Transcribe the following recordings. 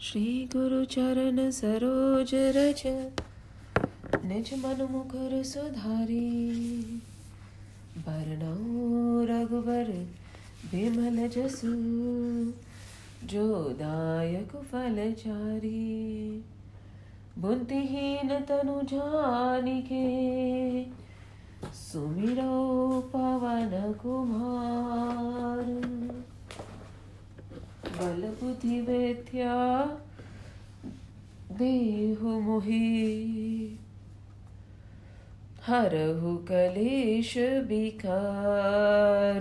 श्री गुरु चरण सरोज रज, निज मन मुकुर सुधारी। बरनऊ रघुबर बिमल जसु, जो दायक फल चारी। बुद्धिहीन तनु जानिके, सुमिरो पवन कुमार। बल बुद्धि विद्या देहु मोहि हरहु कलेश बिकार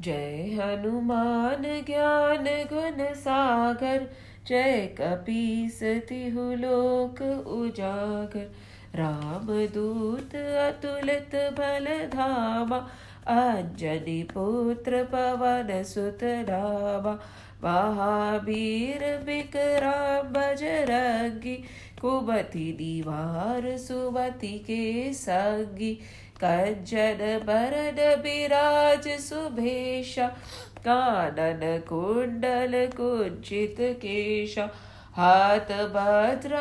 जय हनुमान ज्ञान गुण सागर। जय कपीस तिहु लोक उजागर। राम दूत अतुलित बल धामा अंजनी पुत्र पवन सुत रामा महावीर विक्रम बजरंगी कुमति दीवार सुमति के संगी कंचन बरन विराज सुभेशा कानन कुंडल कुंचित केशा, हाथ भद्र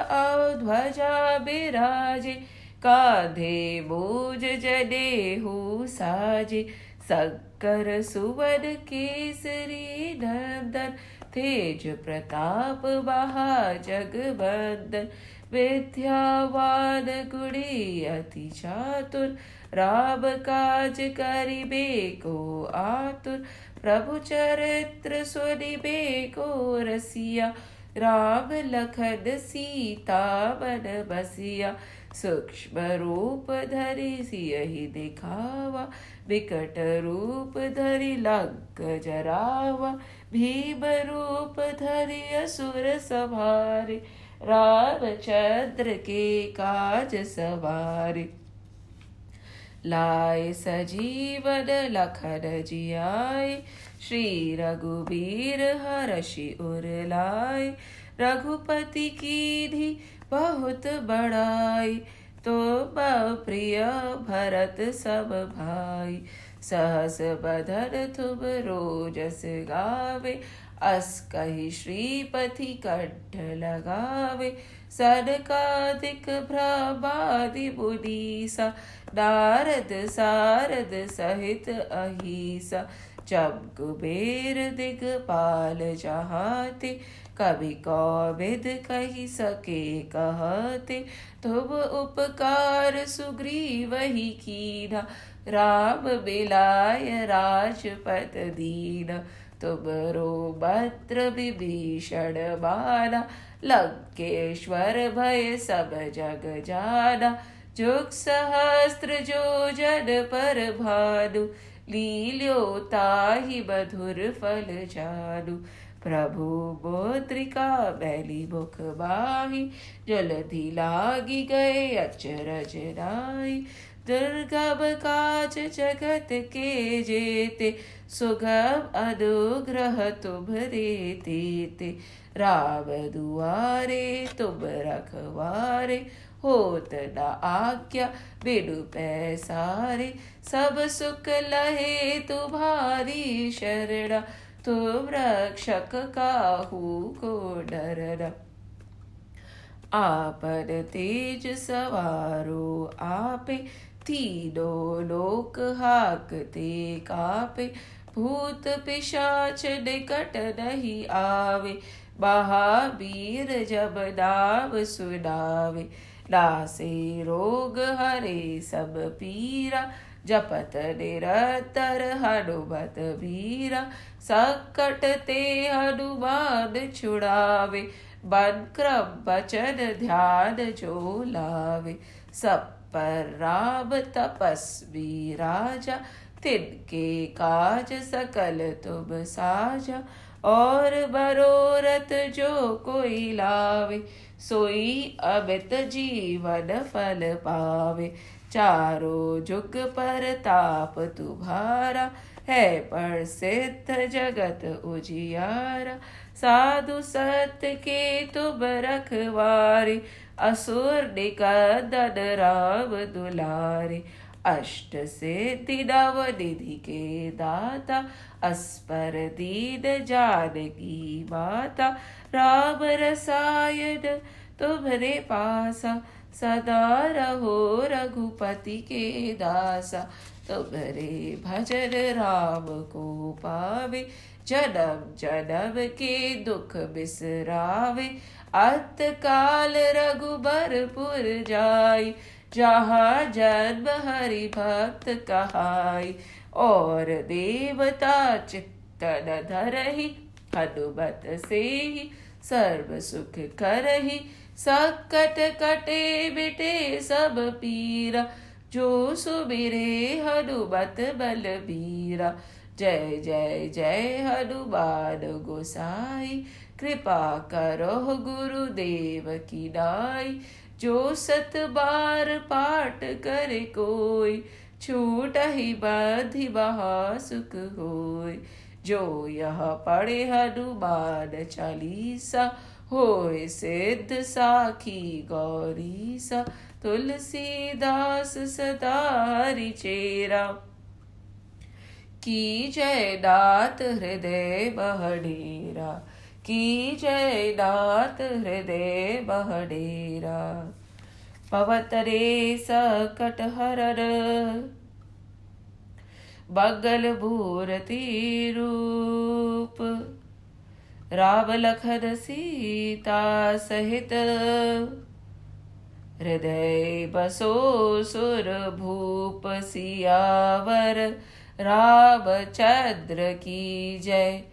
ध्वजा बिराजे कांधे मूज जनेहू साजे। शंकर सुवन केसरी नंदन तेज प्रताप बहा महाजगबंदन विद्यावान गुणी अति चातुर, राम काज करिबे को आतुर। प्रभु चरित्र सुनिबे को रसिया, राम लखन सीता मन बसिया। सूक्ष्म रूप धरि सियहि दिखावा विकट रूप धरि लंक जरावा भीम रूप धरि असुर सवारे, रामचंद्र के काज सवारे। लाए सजीवन लखन जियाए श्री रघुबीर हर्षि उर लाए रघुपति की धी बहुत बड़ाई। तो प्रिय भरत सब भाई, सहस बधन तुम रोजस गावे। अस कही श्रीपति कंठ लगावे। सनकादिक भ्रमादि मुनीसा नारद सारद सहित अहिसा। जब कुबेर दिगपाल चाहते, कभी कौविद कही सके कहते तुम उपकार सुग्रीव ही कीना, राम बिलाय राजपत दीना तुम रो भद्र विभीषण माना लंकेश्वर भय सब जग जाना, जुग सहस्त्र जो जन पर भानु लील्योताहि बधुर फल जालु। प्रभु बोत्रिका बैली भुख बाही, जलधि लागी गए अचरज राई दुर्गभ काज जगत के जेते, सुगभ अनुग्रह तुभ रे तेते राव दुआरे तुभ रखवारे होत न आज्ञा बिनु पैसारे, सब सुख लहे तुम्हारी शरणा। तुम रक्षक काहू को डरना। आपन तेज सवारो आपे, तीनों लोक हाकते कापे। भूत पिशाच निकट नहीं आवे, महावीर जब नाम सुनावे। नासे रोग हरे सब पीरा, जपत निरतर हनुमत वीरा। संकट ते हनुमान छुड़ावे बन क्रम बचन ध्यान जो लावे। सब पर राम तपस्वी राजा, तिनके काज सकल तुम साजा और बरोरत जो कोई लावे सोई अमित जीवन फल पावे। चारों जुग पर ताप तुम्हारा है, पर सिद्ध जगत उजियारा। साधु सत्य के तुम रखवारे, असुर निकंदन राम दुलारे। अष्ट सिद्धि नव निधि के दाता अस्पर दीन जानकी माता। राम रसायन तुम्हारे पासा सदा रहो रघुपति के दासा। तुम्हारे भजन राम को पावे, जन्म जन्म के दुख बिसरावे। अंत काल रघुबरपुर जाय जहाँ जन्म हरि भक्त कहाय और देवता चित्तन धरही हनुमत से ही सर्व सुख करही। सकट कटे बिटे सब पीरा, जो सुबिरे हनुमत बलबीरा जय जय जय हनुमान गोसाई, कृपा करो गुरुदेव की नाई। जो सत बार पाठ करे कोई, छूट ही बधि बहा सुख होय जो यह पढ़े हनुमान चालीसा हो सिद्ध साखी गौरी सा तुलसीदास सदा हरि चेरा। की जय नाथ हृदय बहडेरा, की जय नाथ हृदय बहडेरा। पवतरे सकट हरर बगल भूरती रूप। राम लखन सीता सहित। हृदय बसो सुर भूप सियावर। रामचंद्र की जय।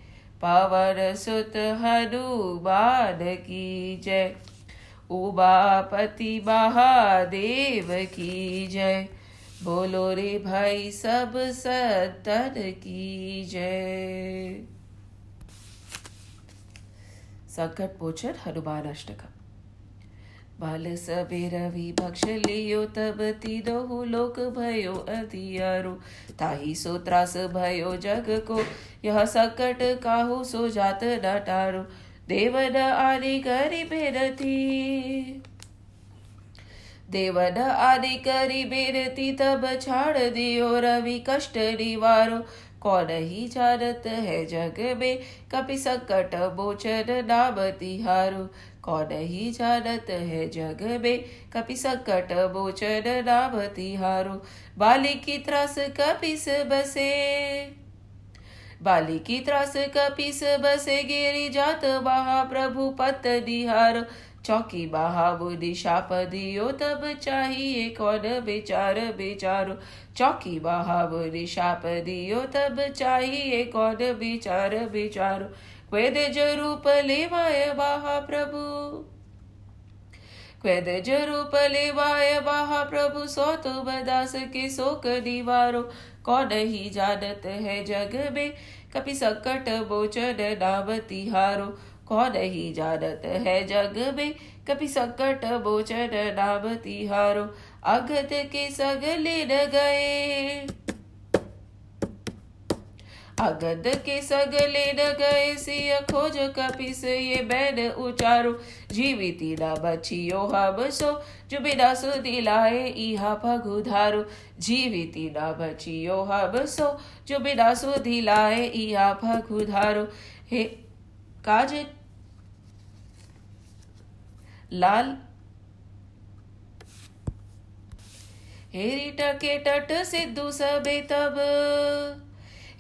पवन सुत हनुमान की जय। उबापति महादेव की जय। बोलो रे भाई सब सतन की जय। संकट पोचन हनुमान अष्टकम बाल सबे रवि भक्ष लियो, तब तीदो लोक भयो अधियारो ताही सो त्रास भयो जग को, यह सकट काहू सो जात न टारो। देवन आदि करी बेरती देवन आदि करी बेरती तब छाड़ दियो रवि कष्ट निवारो। कौन ही जानत है जग में कपि संकट बोचन नाम तिहारो। कौन ही जानत है जग में कपि संकट बोचन नाम तिहारो। बाली की त्रास कपिस बसे। बाली की त्रास कपिस बसे गिरी जात महा प्रभु पत दिहार चौकी महाबुद्धि शाप दियो तब चाहिए कौन बेचार बेचारो। चौकी महाबुद्धि शाप दियो तब चाहिए कौन बेचार बेचारो। क्वेद जरूप लेवाय बाहा प्रभु। क्वेद जरूप लेवाय बाहा प्रभु, सो तो बदास के शोक दीवारो। कौन ही जानत है जग में, कपि संकट बोचन नाम तिहारो। कौन ही जानत है जग में। कभी संकट बोचन नाम तिहारो, अगत के सगले न गए। अगद के सगले न गए सिय खोज कपिस, ये बैन उचारो। जीविती न बचियो हम सो, जो बिना सो दिलाए इहा पगुधारो जीविती न बचियो हम सो, जो बिना सो दिलाए इहा पगुधारो हे काज, लाल, हेरी टके टट सिद्धू सबे तब,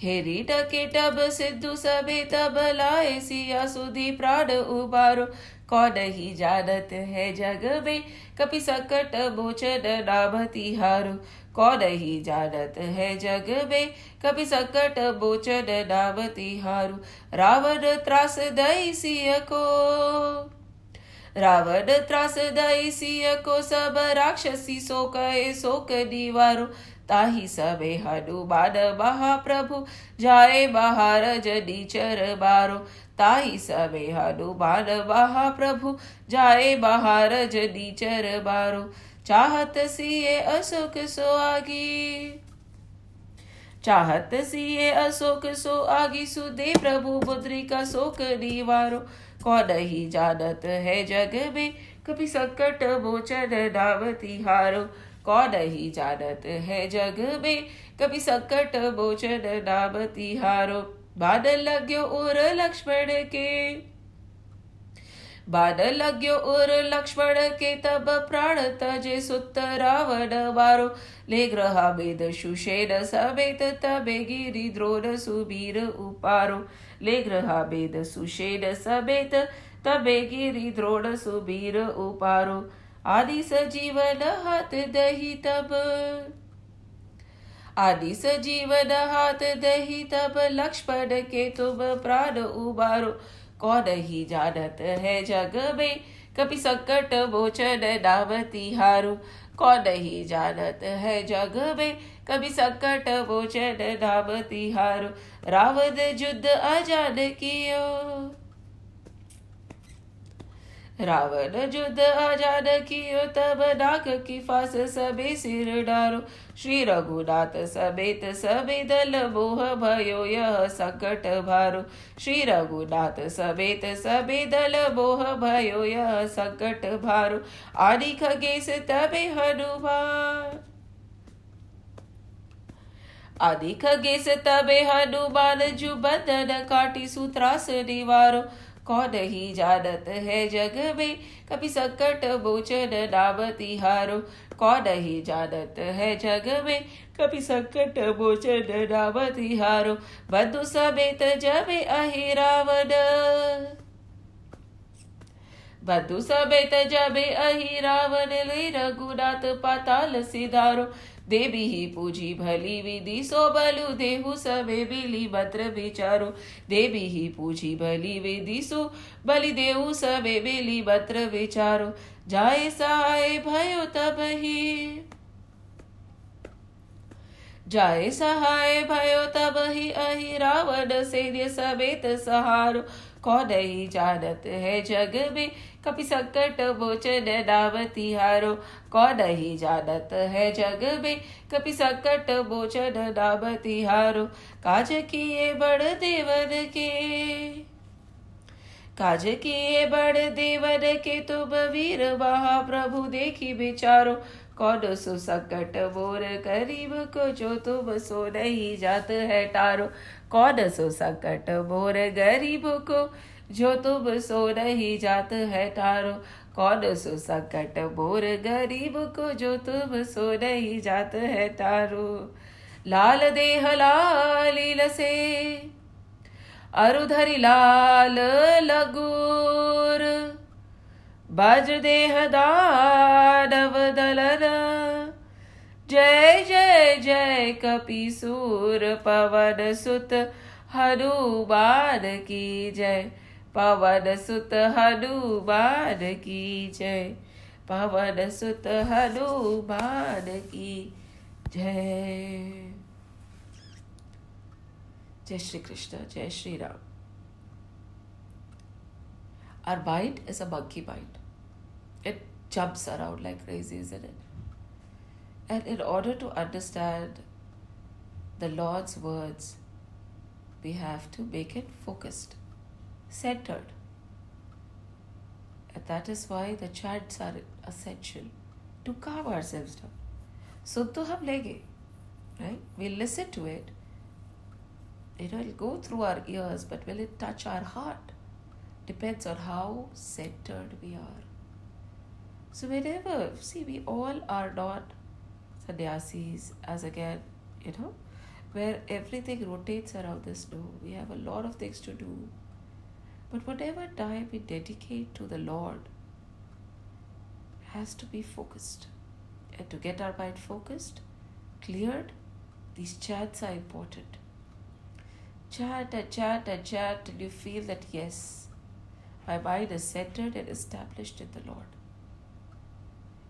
हेरी टके टब सिद्धू सबे तब, लाए सिया सुधी प्राण उबारो। कौन ही जानत है जग में, कपि सकट बोचन नाम तिहारो कौन ही जानत है जग में कपि सकट बोचन नाम तिहारो रावण त्रास दई सिय को। रावण त्रास दई सिय को, सब राक्षसी सो कहे शोक दीवारो ताही सबे हनुमान महाप्रभु, जाए बाहर जनीचर बारो ताही सबे हनुमान महाप्रभु, जाए बाहर जनीचर बारो चाहत सिए अशोक सो आगी। चाहत सिए अशोक सो आगी, सुदे प्रभु मुद्रिका शोक निवारो। कौन ही जानत है जग में कभी संकट मोचन नाम तिहारो कौन ही जानत है जग में कभी संकट मोचन नाम तिहारो बादल लग्यो और लक्ष्मण के बादल लग्यो और लक्ष्मण के तब प्राण तजे सुत रावण मारो ले ग्रहा वेद सुषेण समेत तबे गिरी द्रोण सुबीर उपारो। ले ग्रहा वेद सुषेण समेत तबे गिरी द्रोण सुबीर उपारो। आदि सजीवन हाथ दही तब। आदि सजीवन हाथ दही तब लक्ष्मण के तुम प्राण उबारो। कौन ही जानत है जग में। कभी संकट मोचन नाम तिहारो कौन ही जानत है जग में। कभी संकट मोचन नाम तिहारो रावण युद्ध अजान कियो। रावण युद्ध आज़ाद कियो तब नाक की फास सबे सिर डारो। श्री रघुनाथ समेत सबे दल मोह भयो, यह संकट भारो। श्री रघुनाथ समेत सबे दल मोह भयो, यह संकट भारो। आदि खगेश तबे हनुमान। आदि खगेश तबे हनुमान जु बंधन काटी सूत्रास निवारो। कौन ही जानत है जग में। कभी संकट मोचन नाम तिहारो कौन ही जानत है जग में। कभी संकट मोचन नाम तिहारो बंधु समेत जमे अहि रावण। बंधु समेत जबे अहि रावण, ले रघुनाथ पाताल सिधारो। देवी ही पूजी भली विधि, सो बलु देहु सबे बिली मंत्र विचारो। देवी ही पूजी भली विधि, सो बलि देहु सबे बिली मंत्र विचारो। जाए सहाय भयो तब ही। जाए सहाय भयो तब ही अहि रावण से समेत सहारो। कौन ही जानत है जग में कभी संकट मोचन नाम तिहारो कौन ही जानत है जग में? कभी संकट मोचन नाम तिहारो काज किए बड़ देवन के। काज किए बड़ देवन के, तुम वीर महाप्रभु देखी विचारो। कौन सो संकट मोर गरीब को, जो तुम सो नहीं जात है टारो कौन सो संकट मोर गरीब को जो तुम सो नहीं जात है टारो कौन सो संकट मोर गरीब को जो तुम सो नहीं जात है टारो लाल देह लाल से अरुधरी लाल लगूर। बज देह दानव दलन, जय जय जय कपिसूर पवन सुत, हनुमान की जय। पवन सुत हनुमान की जय पवन सुत हनुमान की जय जय श्री कृष्ण जय Shri Ram Our bite is a monkey bite. It jumps around like crazy, isn't it? And in order to understand the Lord's words, we have to make it focused, centered. And that is why the chants are essential to calm ourselves down. So to hum lege, right? We listen to it. You know, it'll go through our ears, but will it touch our heart? Depends on how centered we are. So whenever, see, we all are not sannyasis, as again, you know, where everything rotates around this. No, we have a lot of things to do. But whatever time we dedicate to the Lord has to be focused. And to get our mind focused, cleared, these chants are important. Chant and chant and chant till you feel that yes, my mind is centered and established in the Lord.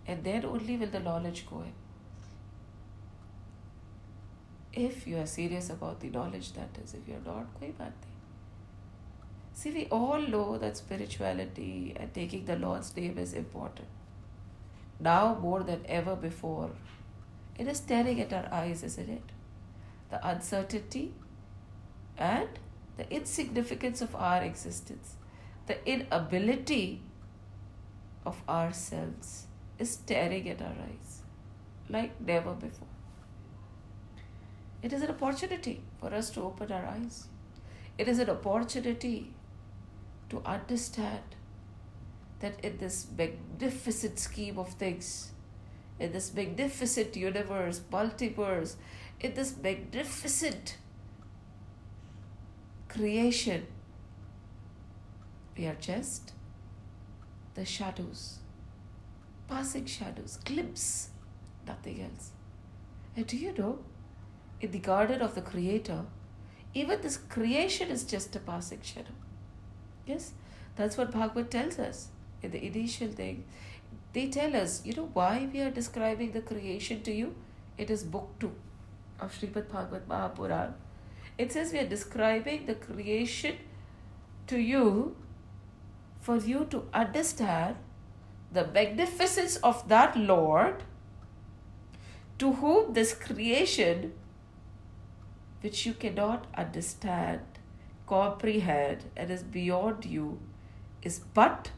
And then only will the knowledge go in. If you are serious about the knowledge, that is. If you are not, nahi. See, we all know that spirituality and taking the Lord's name is important. Now more than ever before, it is staring at our eyes, isn't it? The uncertainty and the insignificance of our existence, the inability of ourselves is staring at our eyes. like never before. It is an opportunity for us to open our eyes. It is an opportunity to understand that in this magnificent scheme of things, in this magnificent universe, multiverse, in this magnificent creation, we are just the shadows, passing shadows, glimpse, nothing else. And do you know, in the garden of the Creator, even this creation is just a passing shadow. Yes, that's what Bhagavad tells us in the initial thing. They tell us, you know, why we are describing the creation to you? It is book 2 of Srimad Bhagavad Mahapuran. It says we are describing the creation to you for you to understand the magnificence of that Lord to whom this creation, which you cannot understand, comprehend, and is beyond you, is but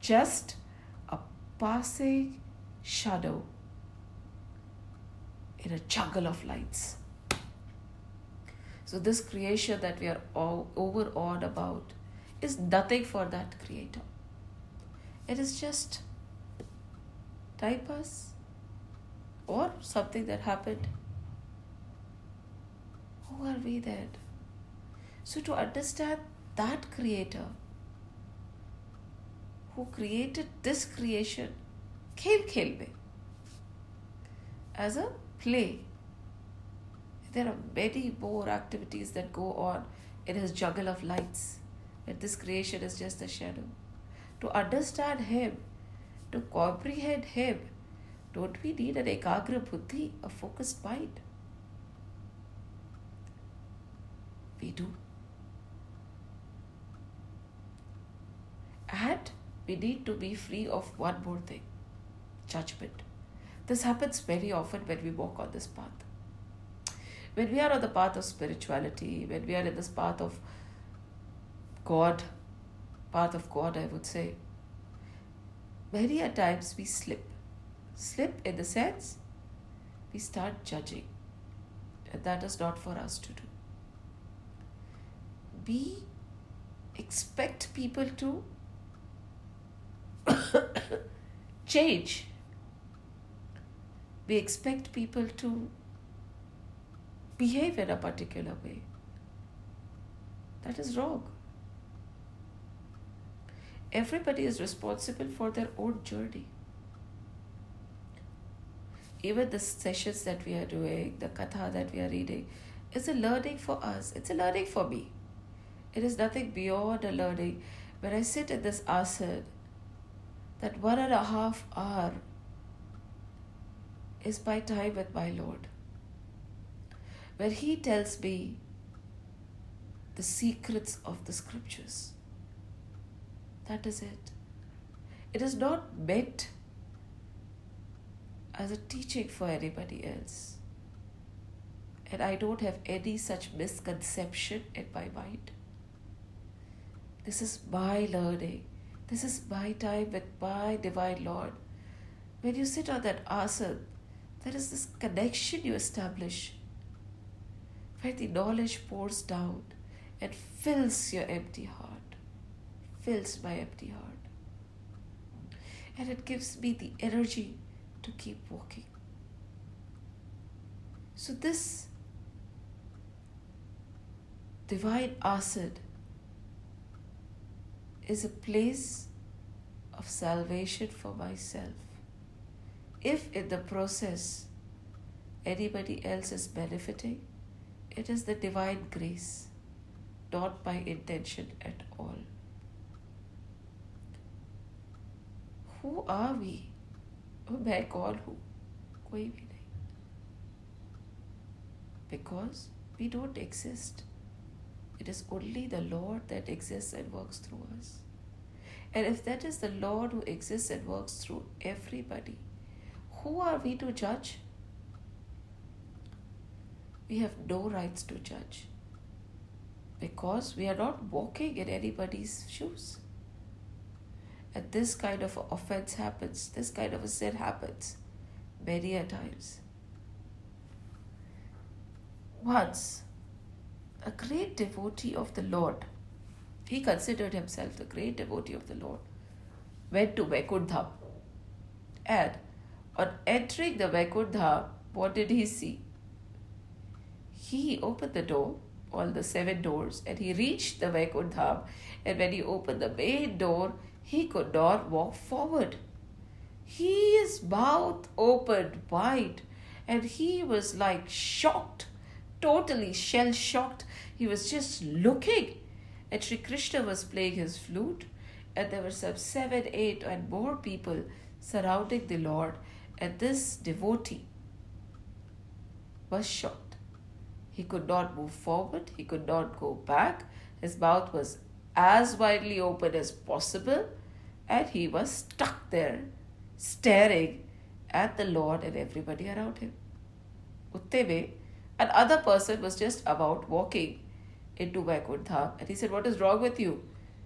just a passing shadow in a jungle of lights. So, this creation that we are all overawed about is nothing for that creator. It is just diapers or something that happened. Who are we then? So, to understand that creator who created this creation, Khel Khelme, as a play. There are many more activities that go on in his juggle of lights, but this creation is just a shadow. To understand him, to comprehend him, don't we need an ekagra buddhi, a focused mind? We do. And we need to be free of one more thing judgment. This happens very often when we walk on this path. When we are on the path of spirituality, when we are in this path of God, path of God, I would say, many a times we slip. Slip in the sense we start judging. And that is not for us to do. We expect people to change. We expect people to behave in a particular way. That is wrong. Everybody is responsible for their own journey. Even the sessions that we are doing, the katha that we are reading, is a learning for us. It's a learning for me. It is nothing beyond a learning. When I sit in this asana, that one and a half hour is my time with my Lord, where He tells me the secrets of the scriptures. That is it. It is not meant as a teaching for anybody else. And I don't have any such misconception in my mind. This is my learning. This is my time with my divine Lord. When you sit on that asana, there is this connection you establish where the knowledge pours down and fills your empty heart, fills my empty heart. And it gives me the energy to keep walking. So, this divine asana is a place of salvation for myself. If in the process anybody else is benefiting, it is the divine grace, not by intention at all. Who are we? Oh, मैं कौन हूँ कोई भी नहीं because we don't exist it is only the Lord that exists and works through us. And if that is the Lord who exists and works through everybody, who are we to judge? We have no rights to judge because we are not walking in anybody's shoes. And this kind of offense happens, this kind of a sin happens. many a times. Once, a great devotee of the Lord, he considered himself the great devotee of the Lord, went to Vaikundham. And on entering the Vaikundham, what did he see? He opened the door, all the seven doors, and he reached the Vaikundham. And when he opened the main door, he could not walk forward. His mouth opened wide, and he was like shocked, totally shell shocked. He was just looking. at Sri Krishna was playing his flute, and there were some seven, eight, and more people surrounding the Lord. And this devotee was shocked. He could not move forward, he could not go back. His mouth was as widely open as possible, and he was stuck there, staring at the Lord and everybody around him. Another person was just about walking into Vaikuntha, and he said, What is wrong with you?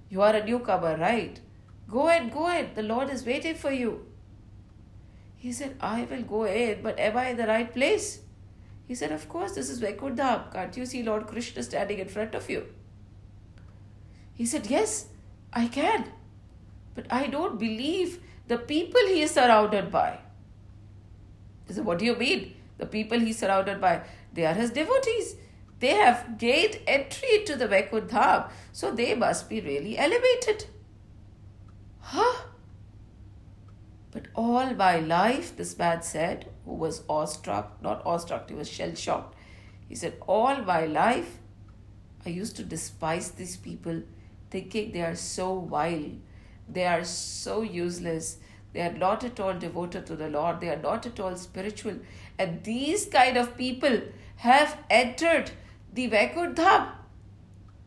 You are a newcomer, right? Go ahead, go ahead. The Lord is waiting for you. He said, I will go in, but am I in the right place? He said, Of course, this is Vaikundham. Can't you see Lord Krishna standing in front of you? He said, Yes, I can. But I don't believe the people he is surrounded by. He said, What do you mean? The people he's surrounded by, they are his devotees. They have gained entry to the Vaikundham, so they must be really elevated. Huh? But all my life, this man said, who was awestruck, not awestruck, he was shell shocked. He said, All my life, I used to despise these people, thinking they are so vile, they are so useless, they are not at all devoted to the Lord, they are not at all spiritual. And these kind of people have entered the Vaikundham.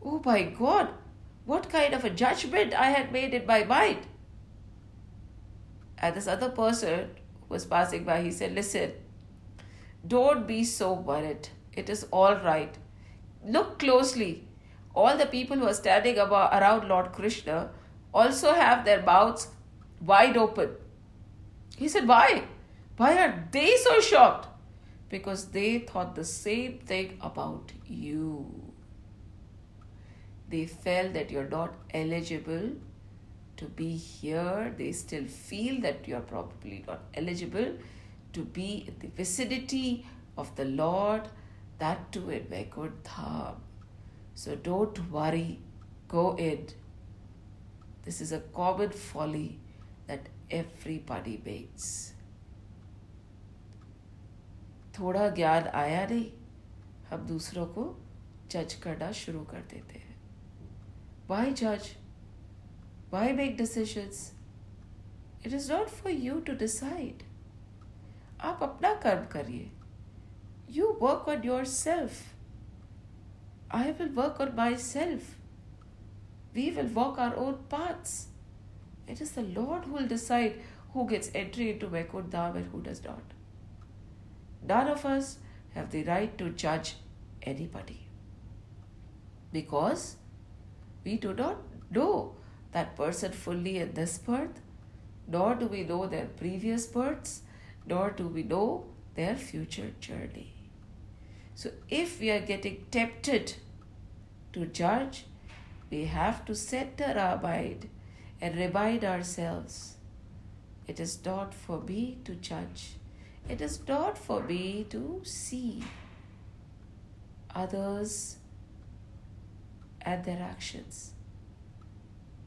Oh my God, what kind of a judgment I had made in my mind. And this other person was passing by, he said, Listen, don't be so worried. It is all right. Look closely. All the people who are standing about, around Lord Krishna also have their mouths wide open. He said, Why? Why are they so shocked? Because they thought the same thing about you. They felt that you're not eligible to be here. They still feel that you're probably not eligible to be in the vicinity of the Lord, that too in Vaikundham. So don't worry, go in. This is a common folly that everybody makes. थोड़ा ज्ञान आया नहीं, हम दूसरों को जज करना शुरू कर देते हैं। वाई जज why make decisions it is not for you to decide आप अपना कर्म करिए। You work on yourself I will work on myself we will work our own paths it is the Lord who decide who gets entry into Vaikuntham and who does not None of us have the right to judge anybody because we do not know that person fully in this birth, nor do we know their previous births, nor do we know their future journey. So, if we are getting tempted to judge, we have to center our mind and remind ourselves it is not for me to judge, it is not for me to see others and their actions.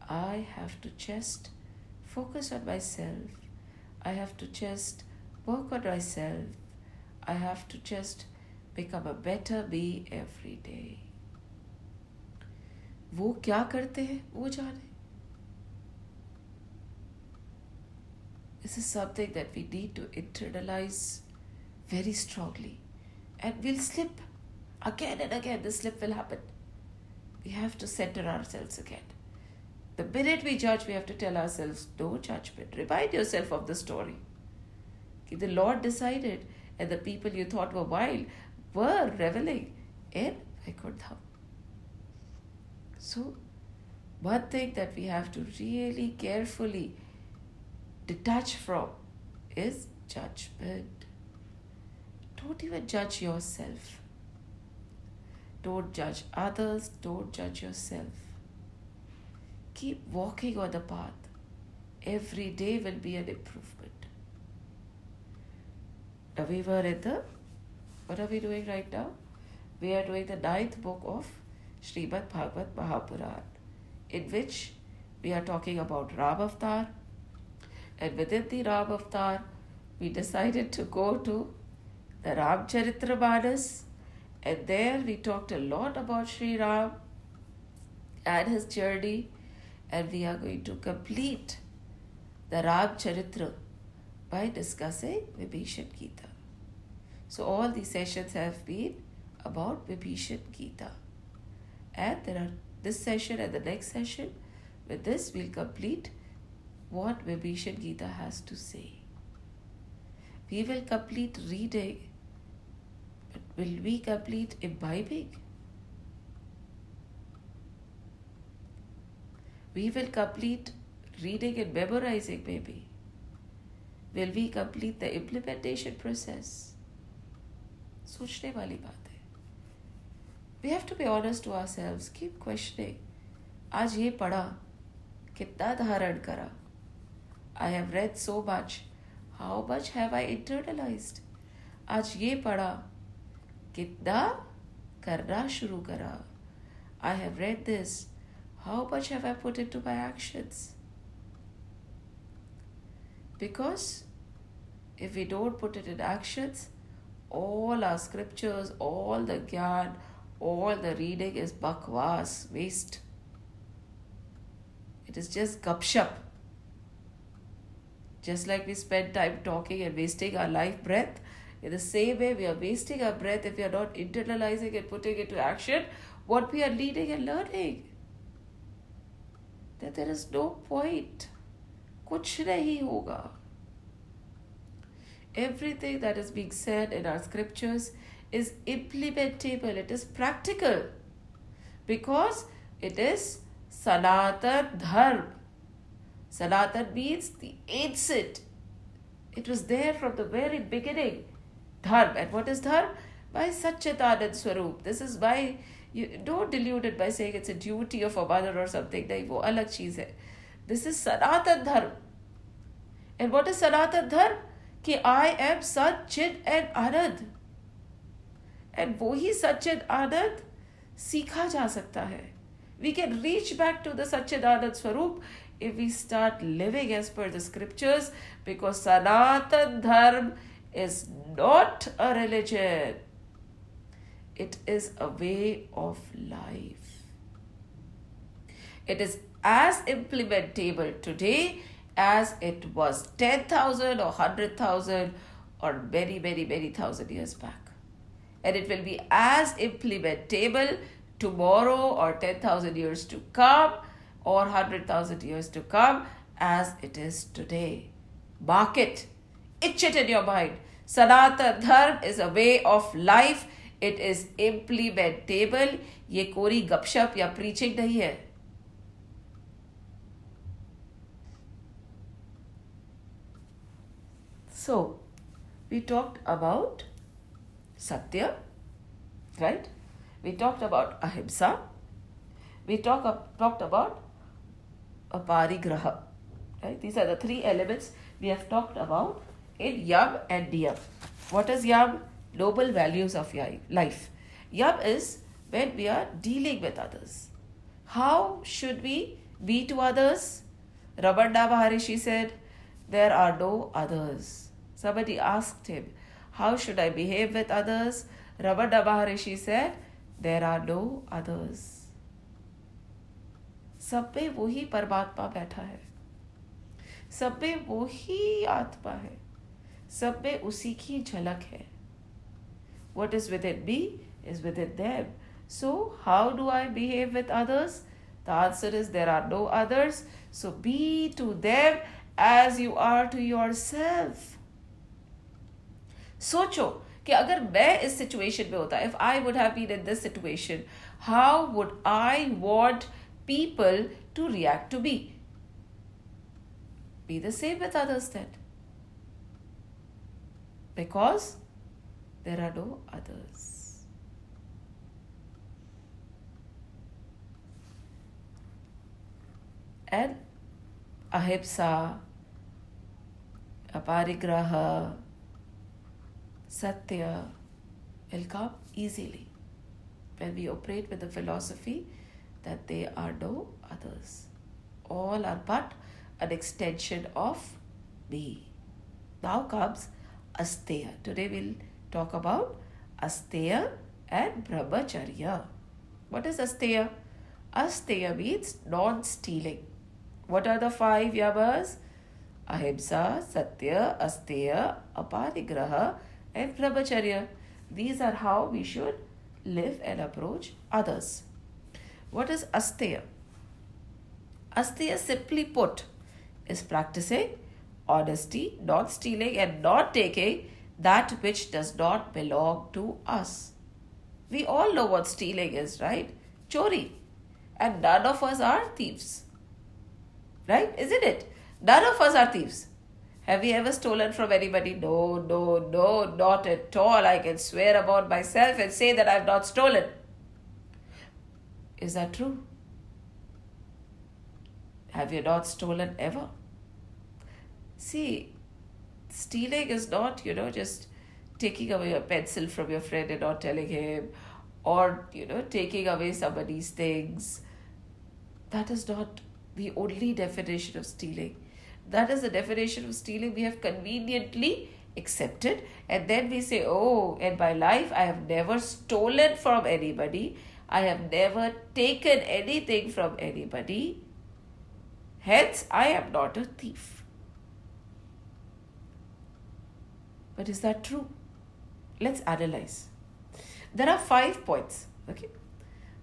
I have to just focus on myself. I have to just work on myself. I have to just become a better me every day. वो क्या करते हैं वो जाने This is something that we need to internalize very strongly. And we'll slip again and again. This slip will happen. We have to center ourselves again. The minute we judge, we have to tell ourselves, no judgment. Remind yourself of the story. The Lord decided, and the people you thought were wild were reveling in Vaikundham. So, one thing that we have to really carefully detach from is judgment. Don't even judge yourself. Don't judge others. Don't judge yourself. Keep walking on the path. Every day will be an improvement. Now we were in the, what are we doing right now? We are doing the ninth book of Srimad Bhagavad Mahapuran, in which we are talking about Ram. And within the Ram we decided to go to the Ramcharitra Manas, and there we talked a lot about Sri Ram and his journey, and we are going to complete the Ramcharitra by discussing Vibhishan Gita. So all these sessions have been about Vibhishan Gita. And there are this session and the next session. With this, we'll complete what Vibhishan Gita has to say. We will complete reading, but will we complete imbibing? We will complete reading and memorizing, maybe. Will we complete the implementation process? सोचने वाली बात है we have to be honest to ourselves keep questioning आज ये पढ़ा कितना धारण करा I have read so much how much have I internalised आज ये पढ़ा कितना करना शुरू करा I have read this how much have I put it to my actions because if we don't put it in actions all our scriptures all the gyan all the reading is bakwas waste it is just gupshup just like we spend time talking and wasting our life breath in the same way we are wasting our breath if we are not internalizing and putting it to action what we are leading and learning that there is no point कुछ नहीं होगा everything that is being said in our scriptures is implementable it is practical because it is sanatan dharma Salat that means the eighth sit. It was there from the very beginning. Dharm. And what is dharm? By Satchitanand Swaroop. This is by, you don't delude it by saying it's a duty of a mother or something. No, wo alag cheez hai. This is Sanatan Dharm. And what is Sanatan Dharm? Ki I am Sat, Chit and Anand. And wo hi Sat, Chit, Anand Sakta Hai. We can reach back to the to the Sachchidananda Swaroop if we start living as per the scriptures because sanatan dharma is not a religion it is a way of life it is as implementable today as it was 10,000 or 100,000 or many, many, many thousand years back. And it will be as implementable tomorrow or 10,000 years to come or 100,000 years to come as it is today. Mark it, itch it in your mind. Sanatan Dharma is a way of life. It is implementable. ये कोरी गपशप या preaching नहीं है So, we talked about Satya, right? We talked about Ahimsa. We talk, talked about Aparigraha, right? These are the three elements we have talked about in Yam and Niyam. What is Yam? Noble values of life. Yam is when we are dealing with others. How should we be to others? Ramana Maharishi said, There are no others. Somebody asked him, How should I behave with others? Ramana Maharishi said, There are no others. सब पे ही परमात्मा बैठा है। सब पे ही आत्मा है। सब पे उसी की झलक है। What is within be is within Dev so how do I behave with others the answer is there are no others so be to Dev as you are to yourself सोचो कि अगर मैं इस सिचुएशन में होता if I would have been in this situation how would I want people to react to be Be the same with others then. Because there are no others. And ahimsa, aparigraha, satya will come easily when we operate with the philosophy that there are no others. All are but an extension of me. Now comes Asteya. Today we'll talk about Asteya and Brahmacharya. What is Asteya? Asteya means non stealing. What are the five yamas? Ahimsa, Satya, Asteya, Aparigraha, and Brahmacharya. These are how we should live and approach others. What is Asteya? Asteya, simply put, is practicing honesty, not stealing, and not taking that which does not belong to us. We all know what stealing is, right? Chori. And none of us are thieves. Right? Isn't it? None of us are thieves. Have we ever stolen from anybody? No, no, no, not at all. I can swear about myself and say that I've not stolen. Is that true? Have you not stolen ever? See, stealing is not, you know, just taking away a pencil from your friend and not telling him, or, you know, taking away somebody's things. That is not the only definition of stealing. That is the definition of stealing we have conveniently accepted. And then we say, oh, in my life, I have never stolen from anybody. I have never taken anything from anybody. Hence, I am not a thief. But is that true? Let's analyze. There are five points. Okay.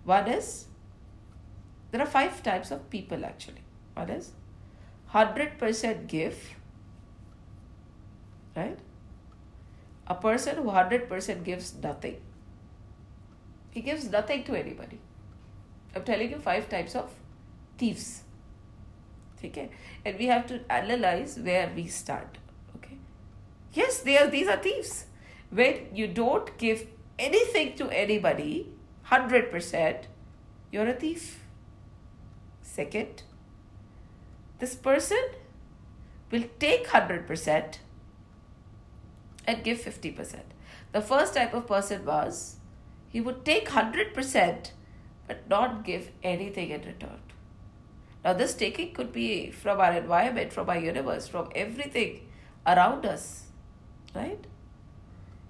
One is there are five types of people actually. One is 100% give, right? A person who 100% gives nothing. He gives nothing to anybody. I'm telling you five types of thieves. Okay? And we have to analyze where we start. Okay? Yes, they are, these are thieves. When you don't give anything to anybody, 100%, you're a thief. Second, this person will take 100% and give 50%. The first type of person was he would take 100% but not give anything in return. Now, this taking could be from our environment, from our universe, from everything around us, right?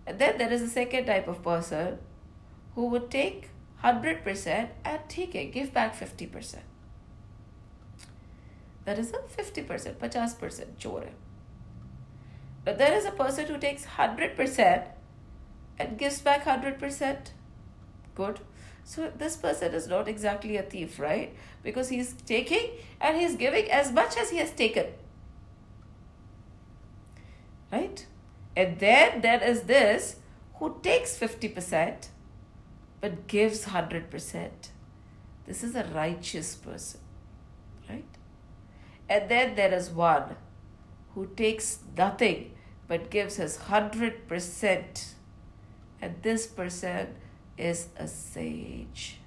And then there is a second type of person who would take 100% and take it, give back 50%. That is a 50%, 50% chore. But there is a person who takes 100% and gives back 100%. Good. So this person is not exactly a thief, right? Because he's taking and he's giving as much as he has taken. Right? And then there is this who takes 50% but gives 100%. This is a righteous person. Right? And then there is one who takes nothing but gives his 100%. And this person is a sage.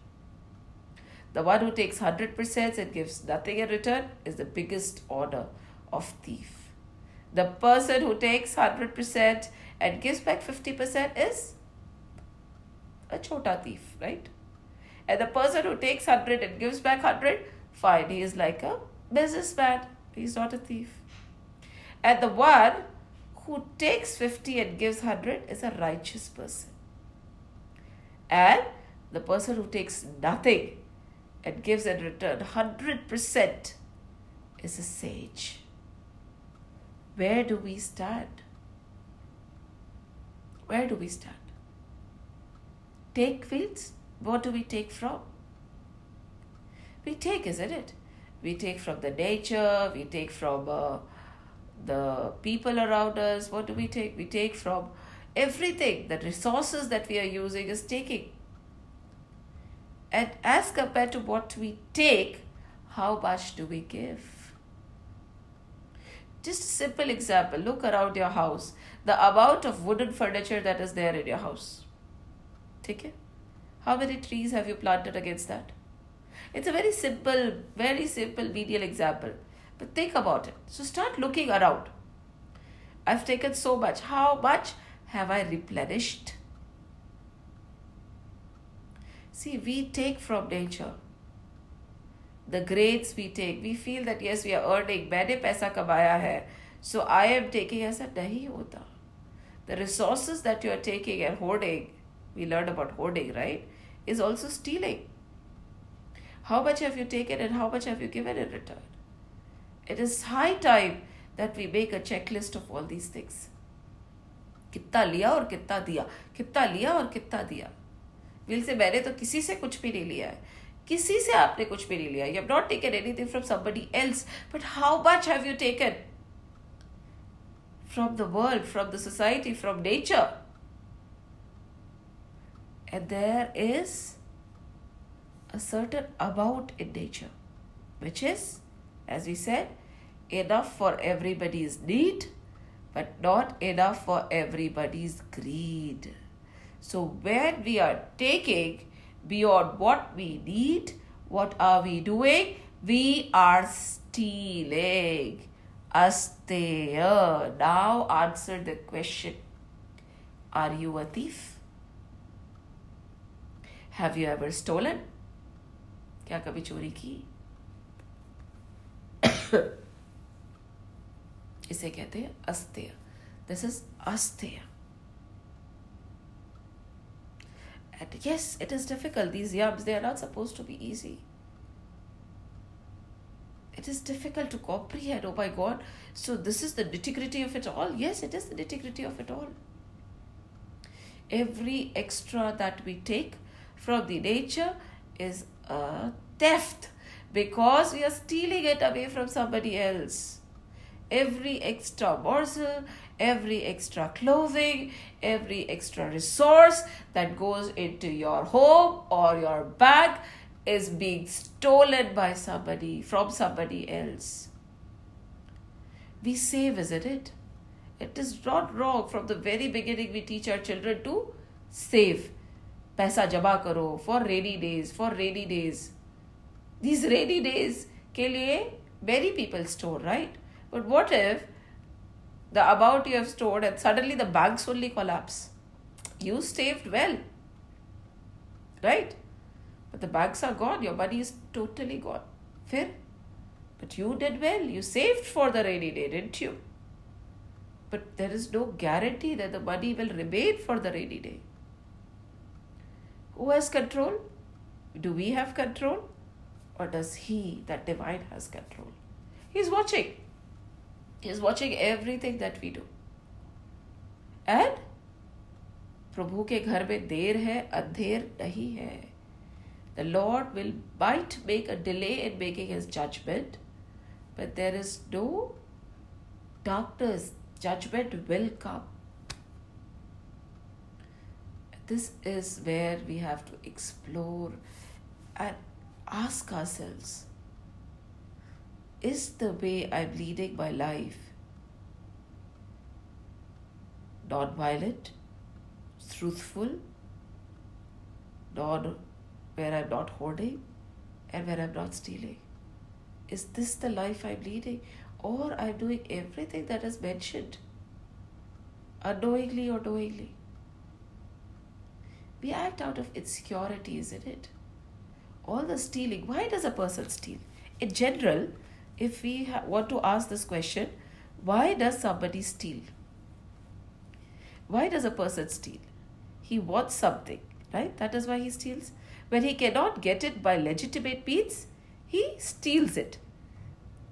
The one who takes 100% and gives nothing in return is the biggest order of thief. The person who takes 100% and gives back 50% is a chota thief, right? And the person who takes 100 and gives back 100, fine, he is like a businessman. He's not a thief. And the one who takes 50 and gives 100 is a righteous person. And the person who takes nothing and gives in return 100% is a sage. Where do we stand? Where do we stand? Take fields? What do we take from? We take, isn't it? We take from the nature, we take from uh, the people around us. What do we take? We take from everything, the resources that we are using is taking. And as compared to what we take, how much do we give? Just a simple example look around your house, the amount of wooden furniture that is there in your house. Take it. How many trees have you planted against that? It's a very simple, very simple medial example. But think about it. So start looking around. I've taken so much. How much have I replenished? See, we take from nature. The grades we take, we feel that yes, we are earning, मैंने पैसा कमाया है. So I am taking ऐसा नहीं होता. The resources that you are taking and hoarding, we learned about hoarding, right? Is also stealing. How much have you taken and how much have you given in return? It is high time that we make a checklist of all these things. कितना लिया और कितना दिया, कितना लिया और कितना दिया। विल से मैंने तो किसी से कुछ भी नहीं लिया है। किसी से आपने कुछ भी नहीं लिया you have not taken anything from somebody else but how much have you taken from the world from the society from nature and there is a certain amount in nature, which is, as we said, enough for everybody's need. but not enough for everybody's greed. So, when we are taking beyond what we need, what are we doing? We are stealing. Asteya. Now answer the question Are you a thief? Have you ever stolen? क्या कभी चोरी की इसे कहते हैं अस्तेय this is asteya And yes, it is difficult. These yamas, they are not supposed to be easy. It is difficult to comprehend. Oh my God. So, this is the nitty gritty of it all. Yes, it is the nitty gritty of it all. Every extra that we take from the nature is a theft because we are stealing it away from somebody else every extra morsel, every extra clothing, every extra resource that goes into your home or your bag is being stolen by somebody from somebody else. We save, isn't it? It is not wrong. From the very beginning, we teach our children to save. पैसा जमा करो for rainy days, for rainy days. These rainy days के लिए many people store, right? But what if the about you have stored and suddenly the banks only collapse? You saved well, right? But the banks are gone, your money is totally gone. Fair? But you did well, you saved for the rainy day, didn't you? But there is no guarantee that the money will remain for the rainy day. Who has control? Do we have control? Or does He, that divine, has control? He's watching. He is watching everything that we do. And प्रभु के घर में देर है अंधेर नहीं है The Lord will might make a delay in making his judgment, but there is no darkness. Judgment will come. This is where we have to explore and ask ourselves is the way I'm leading my life non-violent, truthful, non where I'm not hoarding and where I'm not stealing? Is this the life I'm leading? Or I'm doing everything that is mentioned, unknowingly or knowingly? We act out of insecurity, isn't it? All the stealing. Why does a person steal? In general, if we ha- want to ask this question, why does somebody steal? Why does a person steal? He wants something, right? That is why he steals. When he cannot get it by legitimate means, he steals it.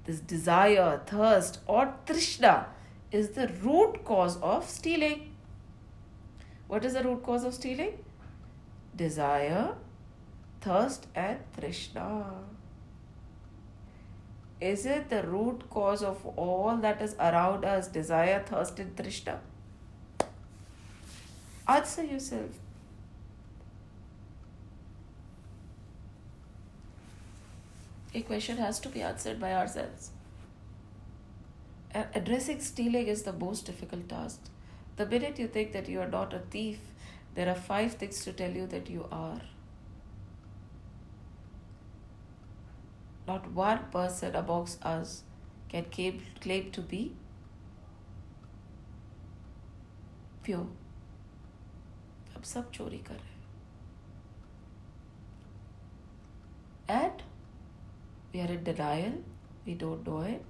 This desire, thirst, or trishna is the root cause of stealing. What is the root cause of stealing? Desire, thirst, and trishna. Is it the root cause of all that is around us desire, thirst, and trishna? Answer yourself. A question has to be answered by ourselves. addressing stealing is the most difficult task. The minute you think that you are not a thief, there are five things to tell you that you are. Not one person amongst us can claim, claim to be pure अब सब चोरी कर रहे हैं and we are in denial we don't know it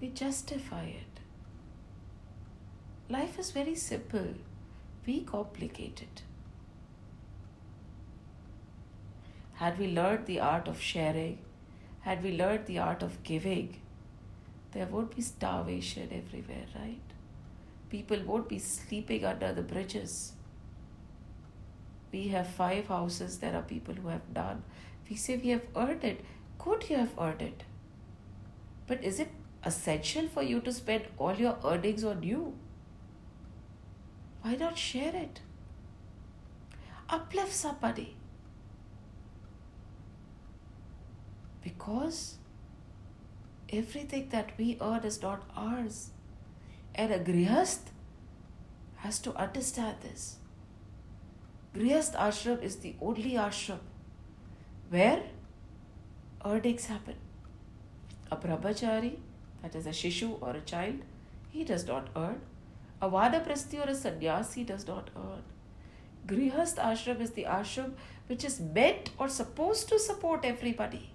we justify it life is very simple we complicated Had we learned the art of sharing, had we learned the art of giving, there would be starvation everywhere, right? people won't be sleeping under the bridges. We have five houses, there are people who have none. We say we have earned it. Could you have earned it. But is it essential for you to spend all your earnings on you? Why not share it? Uplift somebody. Because everything that we earn is not ours. And a grihast has to understand this. Grihast ashram is the only ashram where earnings happen. A brahmachari, that is a shishu or a child, he does not earn. A vanaprasthi or a sannyasi does not earn. Grihast ashram is the ashram which is meant or supposed to support everybody.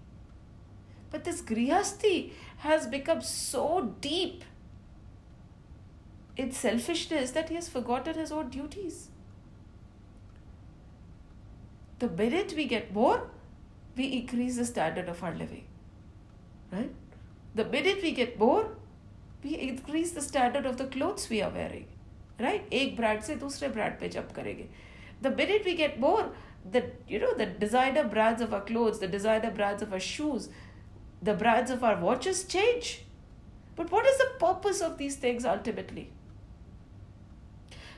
But this grihasti has become so deep in selfishness that he has forgotten his own duties. The minute we get more, we increase the standard of our living. Right? The minute we get more, we increase the standard of the clothes we are wearing. Right? एक brand से दूसरे brand पे jump करेंगे. The minute we get more, the you know the designer brands of our clothes, the designer brands of our shoes, the brands of our watches change. But what is the purpose of these things ultimately?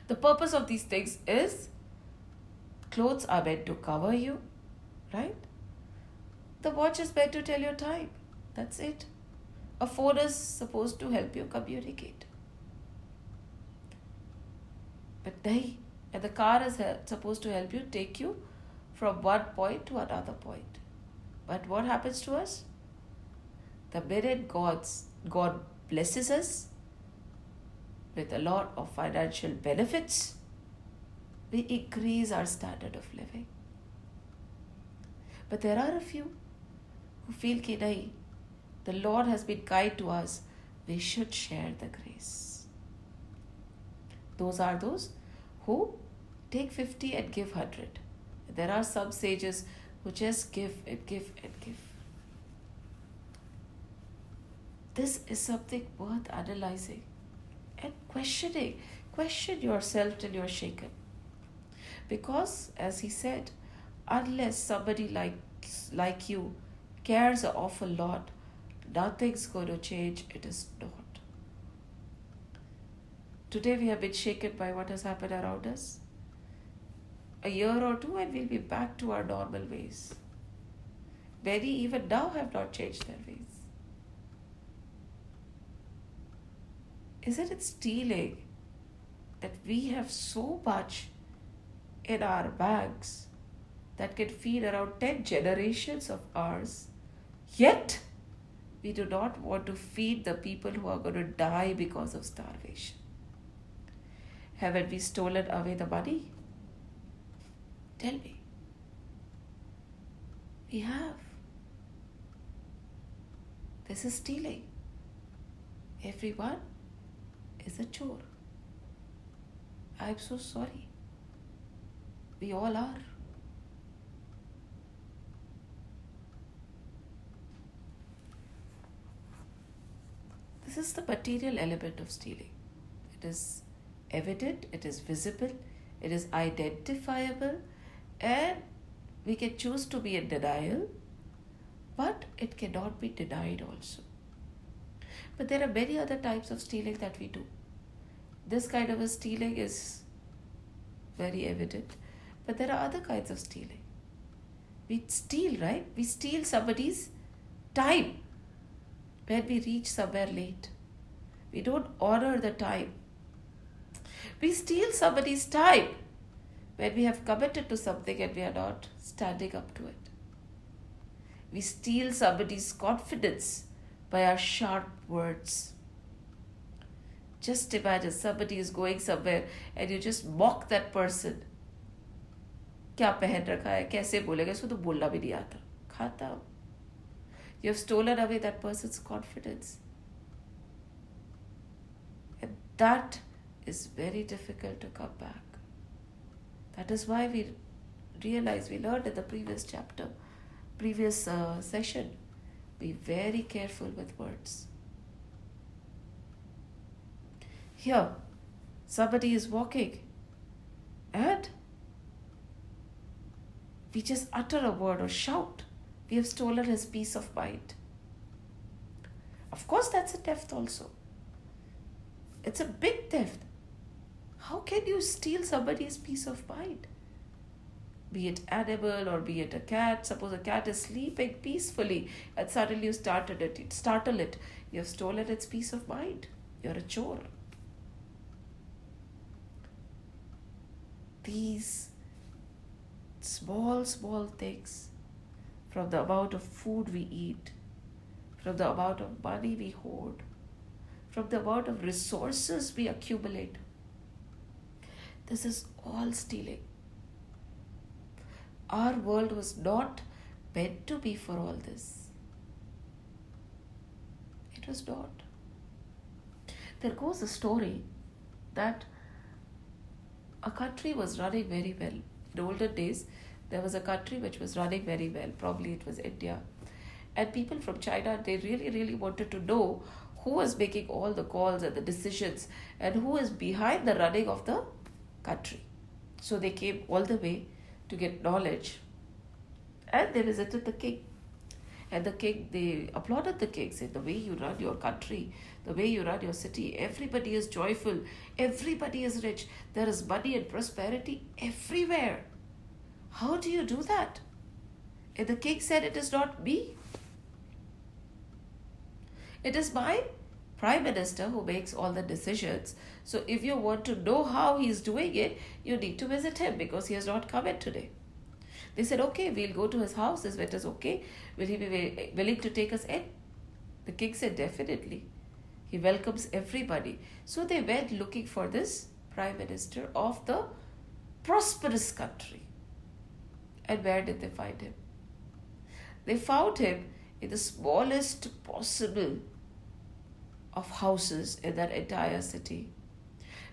The purpose of these things is clothes are meant to cover you, right? The watch is meant to tell your time. That's it. A phone is supposed to help you communicate. But they, and the car is supposed to help you take you from one point to another point. But what happens to us? The minute God's God blesses us, with a lot of financial benefits, we increase our standard of living. But there are a few who feel ki nahi, the Lord has been kind to us, we should share the grace. Those are those who take 50 and give 100. There are some sages who just give and give and give. This is something worth analyzing and questioning. Question yourself till you're shaken. Because, as he said, unless somebody like, like you cares an awful lot, nothing's going to change. It is not. Today we have been shaken by what has happened around us. A year or two, and we'll be back to our normal ways. Many even now have not changed their ways. Isn't it stealing that we have so much in our bags that can feed around 10 generations of ours, yet we do not want to feed the people who are going to die because of starvation? Haven't we stolen away the money? Tell me. We have. This is stealing. Everyone is a chore. I'm so sorry. We all are. This is the material element of stealing. It is evident, it is visible, it is identifiable, and we can choose to be in denial, but it cannot be denied also. But there are many other types of stealing that we do. This kind of a stealing is very evident, but there are other kinds of stealing. We steal, right? We steal somebody's time when we reach somewhere late. We don't honor the time. We steal somebody's time when we have committed to something and we are not standing up to it. We steal somebody's confidence by our sharp words. Just imagine somebody is going somewhere and you just mock that person. क्या पहन रखा है कैसे बोलेगा इसको तो बोलना भी नहीं आता खाता you have stolen away that person's confidence and that is very difficult to come back that is why we realize we learned in the previous chapter previous uh, session be very careful with words Here somebody is walking and we just utter a word or shout, we have stolen his peace of mind. Of course, that's a theft also. It's a big theft. How can you steal somebody's peace of mind? Be it animal or be it a cat. Suppose a cat is sleeping peacefully and suddenly you started it, startle it. You have stolen its peace of mind. You're a chore. These small, small things from the amount of food we eat, from the amount of money we hoard, from the amount of resources we accumulate. This is all stealing. Our world was not meant to be for all this. It was not. There goes a story that a country was running very well in older days, there was a country which was running very well, probably it was India. And people from China, they really, really wanted to know who was making all the calls and the decisions and who is behind the running of the country. So they came all the way to get knowledge and they visited the king. And the king, they applauded the king, said, The way you run your country, the way you run your city, everybody is joyful, everybody is rich, there is money and prosperity everywhere. How do you do that? And the king said, It is not me. It is my prime minister who makes all the decisions. So if you want to know how he is doing it, you need to visit him because he has not come in today. They said, Okay, we'll go to his house. Is okay? Will he be willing to take us in? The king said, Definitely. He welcomes everybody. So they went looking for this prime minister of the prosperous country. And where did they find him? They found him in the smallest possible of houses in that entire city,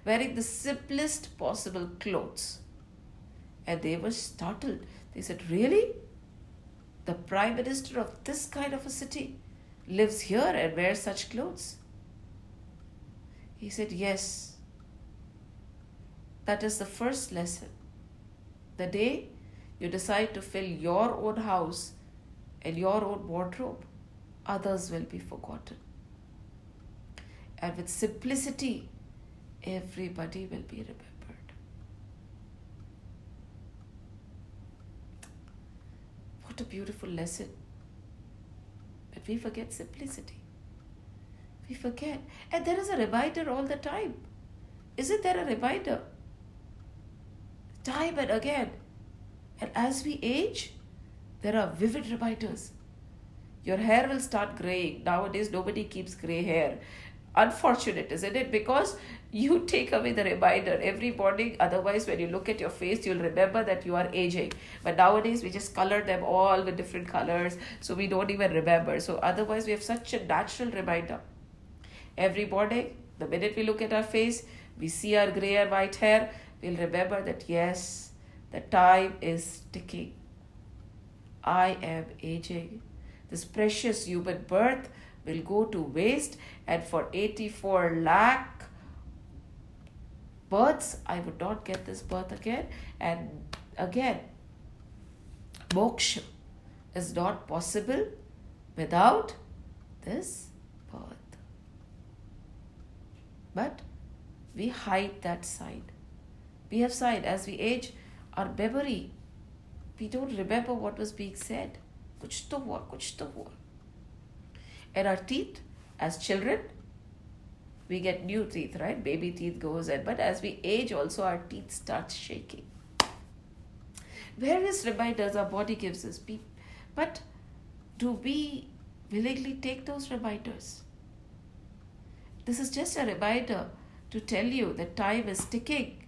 wearing the simplest possible clothes. And they were startled. They said, Really? The prime minister of this kind of a city lives here and wears such clothes? He said, Yes. That is the first lesson. The day you decide to fill your own house and your own wardrobe, others will be forgotten. And with simplicity, everybody will be remembered. A beautiful lesson. But we forget simplicity. We forget. And there is a reminder all the time. Isn't there a reminder? Time and again. And as we age, there are vivid reminders. Your hair will start graying. Nowadays, nobody keeps gray hair. Unfortunate, isn't it? Because you take away the reminder every morning. Otherwise, when you look at your face, you'll remember that you are aging. But nowadays, we just color them all with different colors, so we don't even remember. So, otherwise, we have such a natural reminder. Every morning, the minute we look at our face, we see our gray or white hair, we'll remember that yes, the time is ticking. I am aging. This precious human birth will go to waste, and for 84 lakh births, I would not get this birth again. And again, moksha is not possible without this birth. But we hide that side. We have side as we age, our memory, we don't remember what was being said. Kuch to hua, kuch to hua. And our teeth, as children, we get new teeth, right? Baby teeth goes in. But as we age, also our teeth start shaking. Various reminders our body gives us. But do we willingly take those reminders? This is just a reminder to tell you that time is ticking.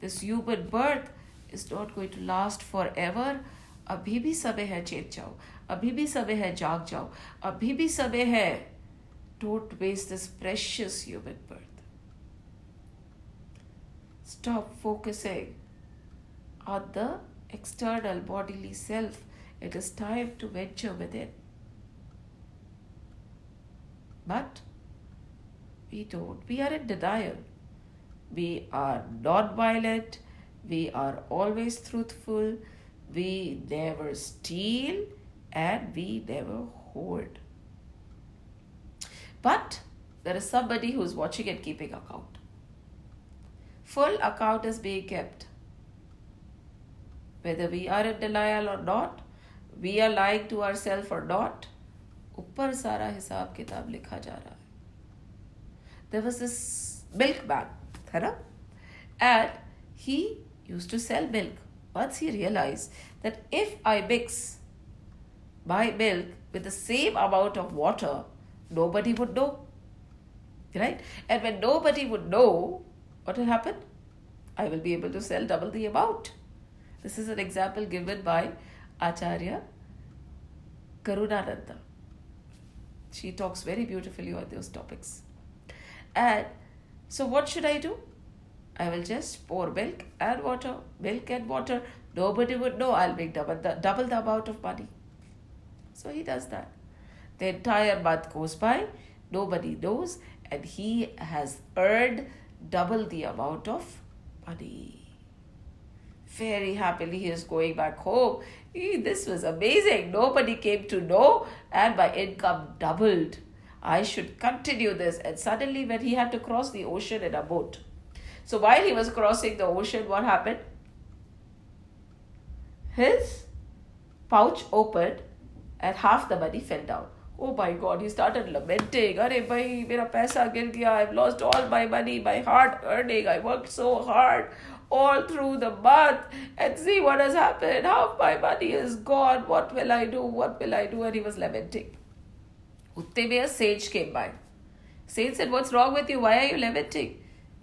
This human birth is not going to last forever. अभी भी समय है चेत जाओ अभी भी समय है जाग जाओ अभी भी समय है don't waste this precious human birth. Stop focusing on the external bodily self. It is time to venture within. But we don't. We are in denial. We are not violent. We are always truthful. We never steal and we never hoard. But there is somebody who's watching and keeping account. Full account is being kept. Whether we are in denial or not, we are lying to ourselves or not, ऊपर सारा हिसाब किताब लिखा जा रहा है there was this milk man है ना and he use to cell milk once he realized that if I mix my milk with the same amount of water nobody would know. Right? And when nobody would know, what will happen? I will be able to sell double the amount. This is an example given by Acharya Karunananda. She talks very beautifully on those topics. And so, what should I do? I will just pour milk and water, milk and water. Nobody would know. I'll make double the, double the amount of money. So he does that. The entire month goes by, nobody knows, and he has earned double the amount of money. Very happily, he is going back home. This was amazing. Nobody came to know, and my income doubled. I should continue this. And suddenly, when he had to cross the ocean in a boat, so while he was crossing the ocean, what happened? His pouch opened and half the money fell down. Oh my God, he started lamenting. Are bhai, mera paisa gir gaya. I've lost all my money, my hard earning. I worked so hard all through the month and see what has happened. Half my money is gone. What will I do? What will I do? And he was lamenting. Utte a sage came by. Sage said, What's wrong with you? Why are you lamenting?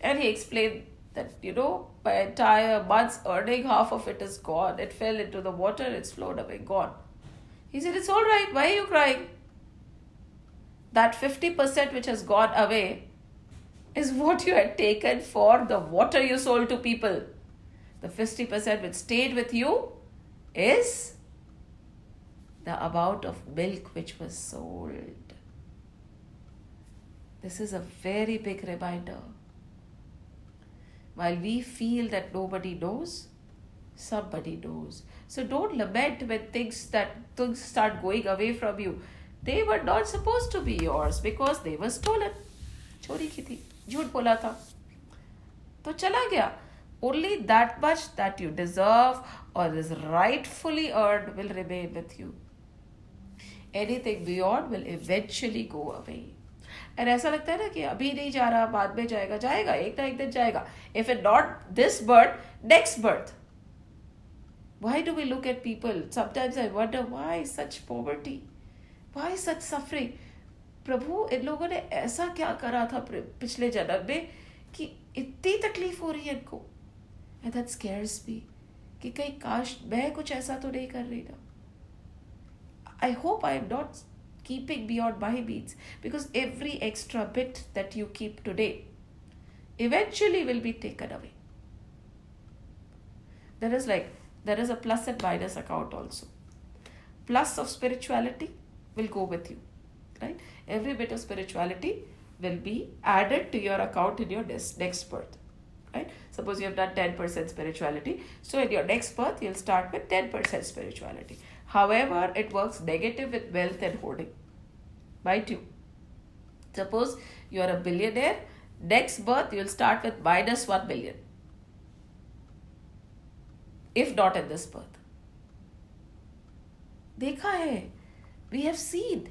And he explained that, you know, my entire month's earning, half of it is gone. It fell into the water, it's flowed away, gone. He said, It's all right. Why are you crying? That 50% which has gone away is what you had taken for the water you sold to people. The 50% which stayed with you is the amount of milk which was sold. This is a very big reminder. While we feel that nobody knows, somebody knows. So don't lament when things that things start going away from you. They were not suppose to be yours because they were stolen चोरी की थी। झूठ बोला था। तो चला गया। Only that much that you deserve और is rightfully earn will remain with you anything beyond will eventually go away and ऐसा लगता है ना कि अभी नहीं जा रहा, बाद में जाएगा जाएगा, एक ना एक दिन जाएगा। If a not this birth next birth why do we look at people? Sometimes i wonder why such poverty? Why such suffering प्रभु इन लोगों ने ऐसा क्या करा था पिछले जन्म में कि इतनी तकलीफ़ हो रही है इनको एंड दैट स्केयर्स मी कि कहीं काश मैं कुछ ऐसा तो नहीं कर रही ना I hope I am not keeping beyond my means because every extra bit that you keep today eventually will be taken away there is like there is a plus and minus account also plus of spirituality will go with you right every bit of spirituality will be added to your account in your next birth right suppose you have done 10% spirituality so in your next birth you'll start with 10% spirituality however it works negative with wealth and hoarding right you suppose you are a billionaire next birth you'll start with minus 1 billion if not in this birth देखा है we have seen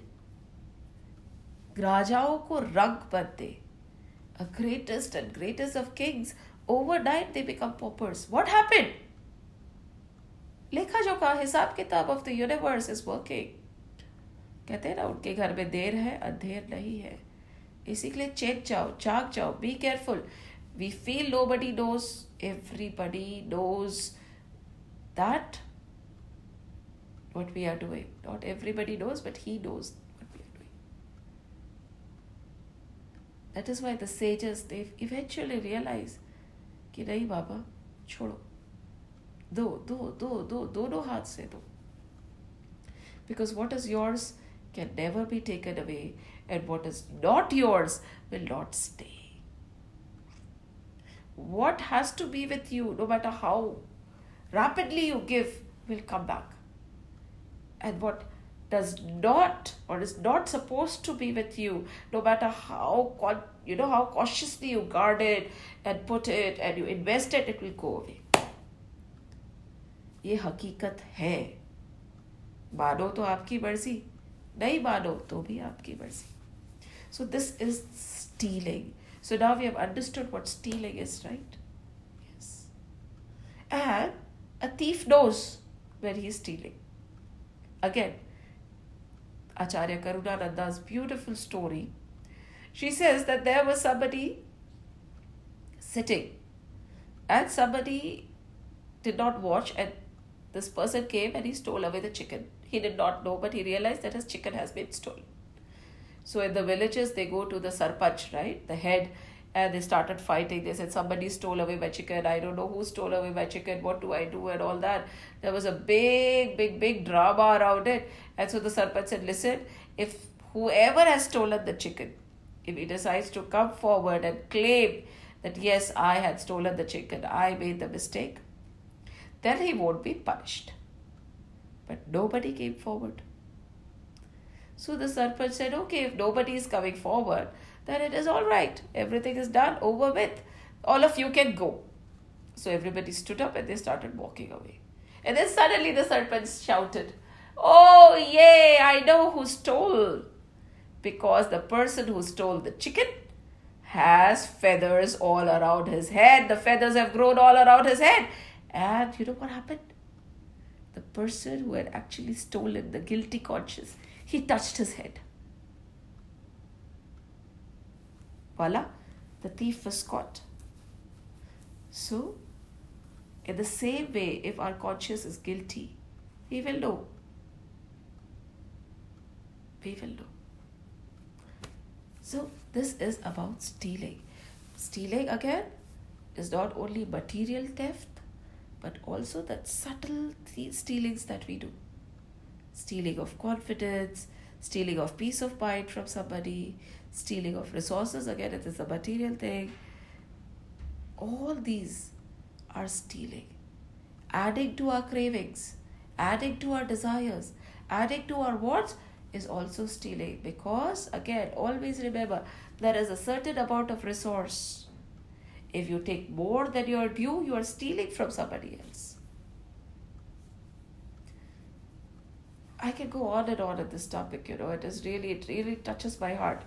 राजाओं को रंग बनते a greatest and greatest of kings, overnight they become paupers. What happened? लेखा जोखा हिसाब किताब of the universe is working कहते हैं ना उनके घर में देर है अंधेर नहीं है इसी के लिए चेत जाओ जाग जाओ be careful we feel nobody knows everybody knows that what we are doing. Not everybody knows, but he knows what we are doing. That is why the sages they eventually realize कि नहीं बाबा छोड़ो दो दो दो दो दोनों हाथ से दो because what is yours can never be taken away and what is not yours will not stay what has to be with you no matter how rapidly you give will come back and what does not or is not supposed to be with you no matter how you know how cautiously you guard it and put it and you invest it it will go away ये हकीकत है मानो तो आपकी मर्जी नहीं मानो तो भी आपकी मर्जी so this is stealing so now we have understood what stealing is right yes and a thief knows when he is stealing again acharya karunananda's beautiful story she says that there was somebody sitting and somebody did not watch and this person came and he stole away the chicken. He did not know, but he realized that his chicken has been stolen. So in the villages, they go to the sarpanch, right, the head, and they started fighting. They said, Somebody stole away my chicken. I don't know who stole away my chicken. What do I do? And all that. There was a big, big, big drama around it. And so the sarpanch said, Listen, if whoever has stolen the chicken, if he decides to come forward and claim that, yes, I had stolen the chicken, I made the mistake, then he won't be punished. But nobody came forward. So the Sarpanch said, okay, if nobody is coming forward, then it is all right. Everything is done, over with. All of you can go. So everybody stood up and they started walking away. And then suddenly the Sarpanch shouted, Oh, yay, I know who stole. Because the person who stole the chicken has feathers all around his head. The feathers have grown all around his head. And you know what happened? The person who had actually stolen the guilty conscience, he touched his head. Voila, the thief was caught. So, in the same way, if our conscience is guilty, we will know. We will know. So, this is about stealing. Stealing again is not only material theft, but also that subtle stealings that we do stealing of confidence, stealing of peace of mind from somebody, stealing of resources again, it is a material thing. All these are stealing, adding to our cravings, adding to our desires, adding to our wants is also stealing because again always remember there is a certain amount of resource if you take more than your due, you are stealing from somebody else. I can go on and on at this topic, you know, it is really, it really touches my heart.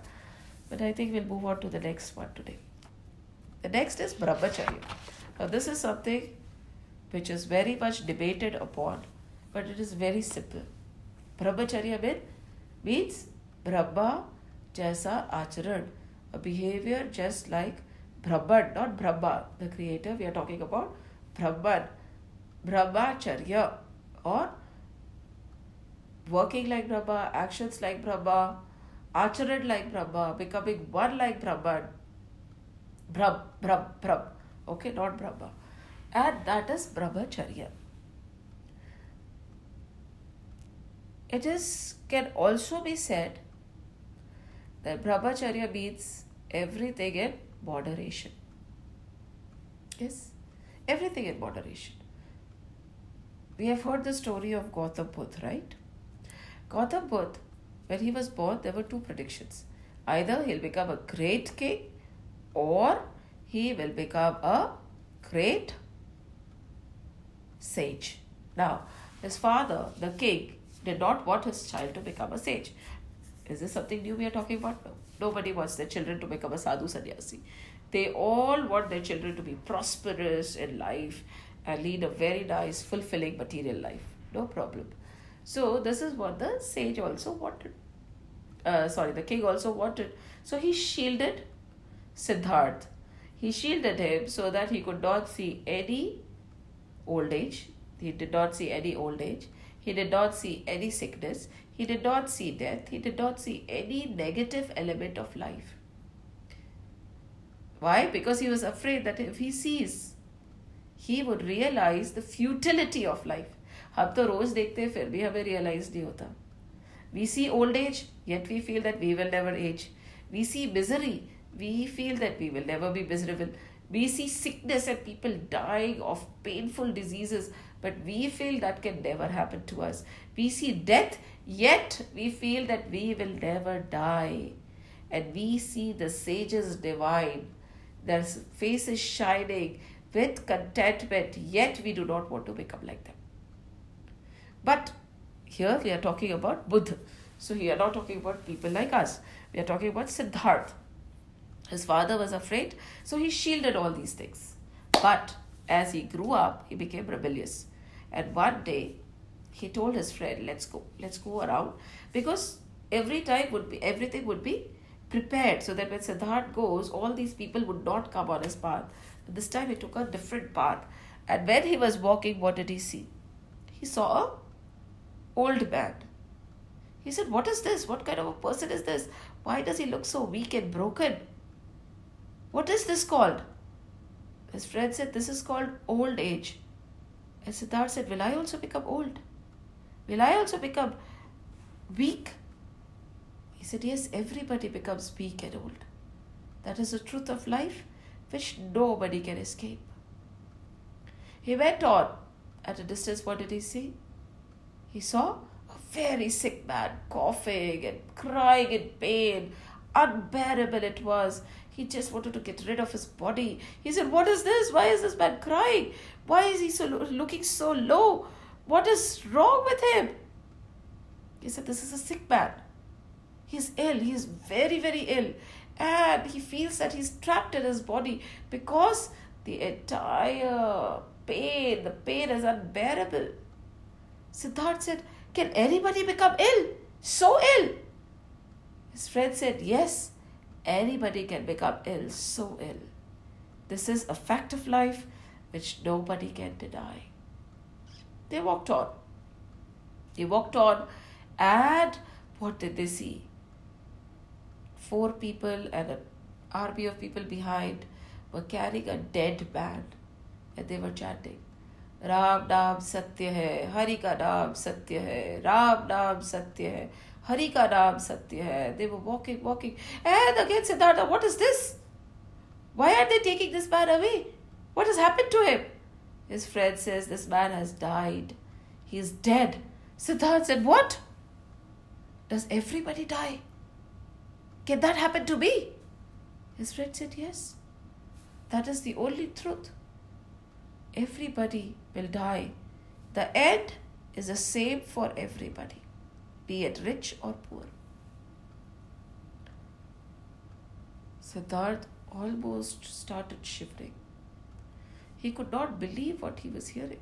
But I think we'll move on to the next one today. The next is Brahmacharya. Now, this is something which is very much debated upon, but it is very simple. Brahmacharya means Brahma Jaisa Acharan, a behavior just like Brahman, not Brahma, the creator. We are talking about Brahman, Brahmacharya, or working like Brahma, actions like Brahma, acharan like Brahma, becoming one like Brahman. Brahm, Brahm, Brahm. Okay, not Brahma. And that is Brahmacharya. It is can also be said that Brahmacharya means everything in moderation. Yes, everything in moderation. We have heard the story of Gautam Buddha, right? Gautam Buddha, when he was born, there were two predictions. Either he'll become a great king or he will become a great sage. Now, his father, the king, did not want his child to become a sage. Is this something new we are talking about? No. Nobody wants their children to become a sadhu sannyasi. They all want their children to be prosperous in life and lead a very nice, fulfilling material life. No problem. So, this is what the sage also wanted. Uh, sorry, the king also wanted. So, he shielded Siddharth. He shielded him so that he could not see any old age. He did not see any old age. He did not see any sickness. He did not see death. He did not see any negative element of life. Why? Because he was afraid that if he sees, he would realize the futility of life. हम तो रोज देखते हैं फिर भी हमें realise नहीं होता we see old age, yet we feel that we will never age. We see misery, we feel that we will never be miserable. We see sickness and people dying of painful diseases, but we feel that can never happen to us. We see death, yet we feel that we will never die. And we see the sages divine, their faces shining with contentment, yet we do not want to become like them. But here we are talking about Buddha. So we are not talking about people like us. We are talking about Siddharth. His father was afraid, so he shielded all these things. But as he grew up, he became rebellious. And one day, he told his friend, "Let's go, let's go around," because every time would be everything would be prepared, so that when Siddharth goes, all these people would not come on his path. But this time, he took a different path. And when he was walking, what did he see? He saw a old man. He said, What is this? What kind of a person is this? Why does he look so weak and broken? What is this called? His friend said, This is called old age. And Siddhartha said, Will I also become old? Will I also become weak? He said, Yes, everybody becomes weak and old. That is the truth of life which nobody can escape. He went on. At a distance, what did he see? He saw a very sick man coughing and crying in pain. Unbearable it was. He just wanted to get rid of his body. He said, What is this? Why is this man crying? Why is he so looking so low? What is wrong with him? He said, This is a sick man. He's ill. He is very, very ill. And he feels that he's trapped in his body because the entire pain, the pain is unbearable. Siddharth said, Can anybody become ill? So ill. His friend said, Yes, anybody can become ill, so ill. This is a fact of life which nobody can deny. They walked on. They walked on, and what did they see? Four people and an army of people behind were carrying a dead man, and they were chanting. Ram नाम सत्य है हरि का नाम सत्य है राम नाम सत्य है हरि का नाम सत्य है they were walking walking and again Siddhartha what is this why are they taking this man away what has happened to him his friend says this man has died he is dead Siddhartha said what does everybody die can that happen to me his friend said yes that is the only truth everybody will die. The end is the same for everybody, be it rich or poor. Siddharth almost started shivering. He could not believe what he was hearing.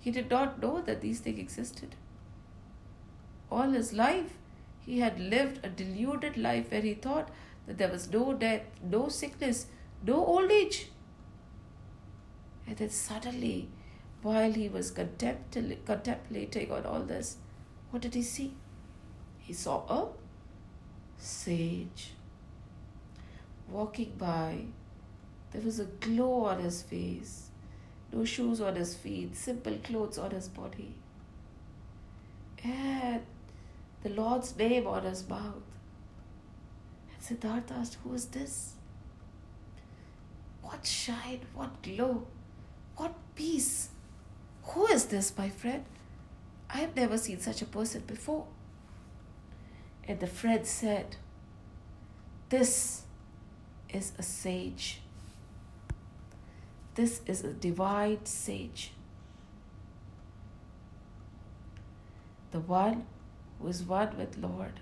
He did not know that these things existed. All his life, he had lived a deluded life where he thought that there was no death, no sickness, no old age. And then suddenly, while he was contemplating on all this, what did he see? He saw a sage walking by. There was a glow on his face, no shoes on his feet, simple clothes on his body. And the Lord's name on his mouth. And Siddhartha asked, Who is this? What shine, what glow? What peace! Who is this, my friend? I have never seen such a person before. And the friend said, This is a sage. This is a divine sage. The one who is one with Lord.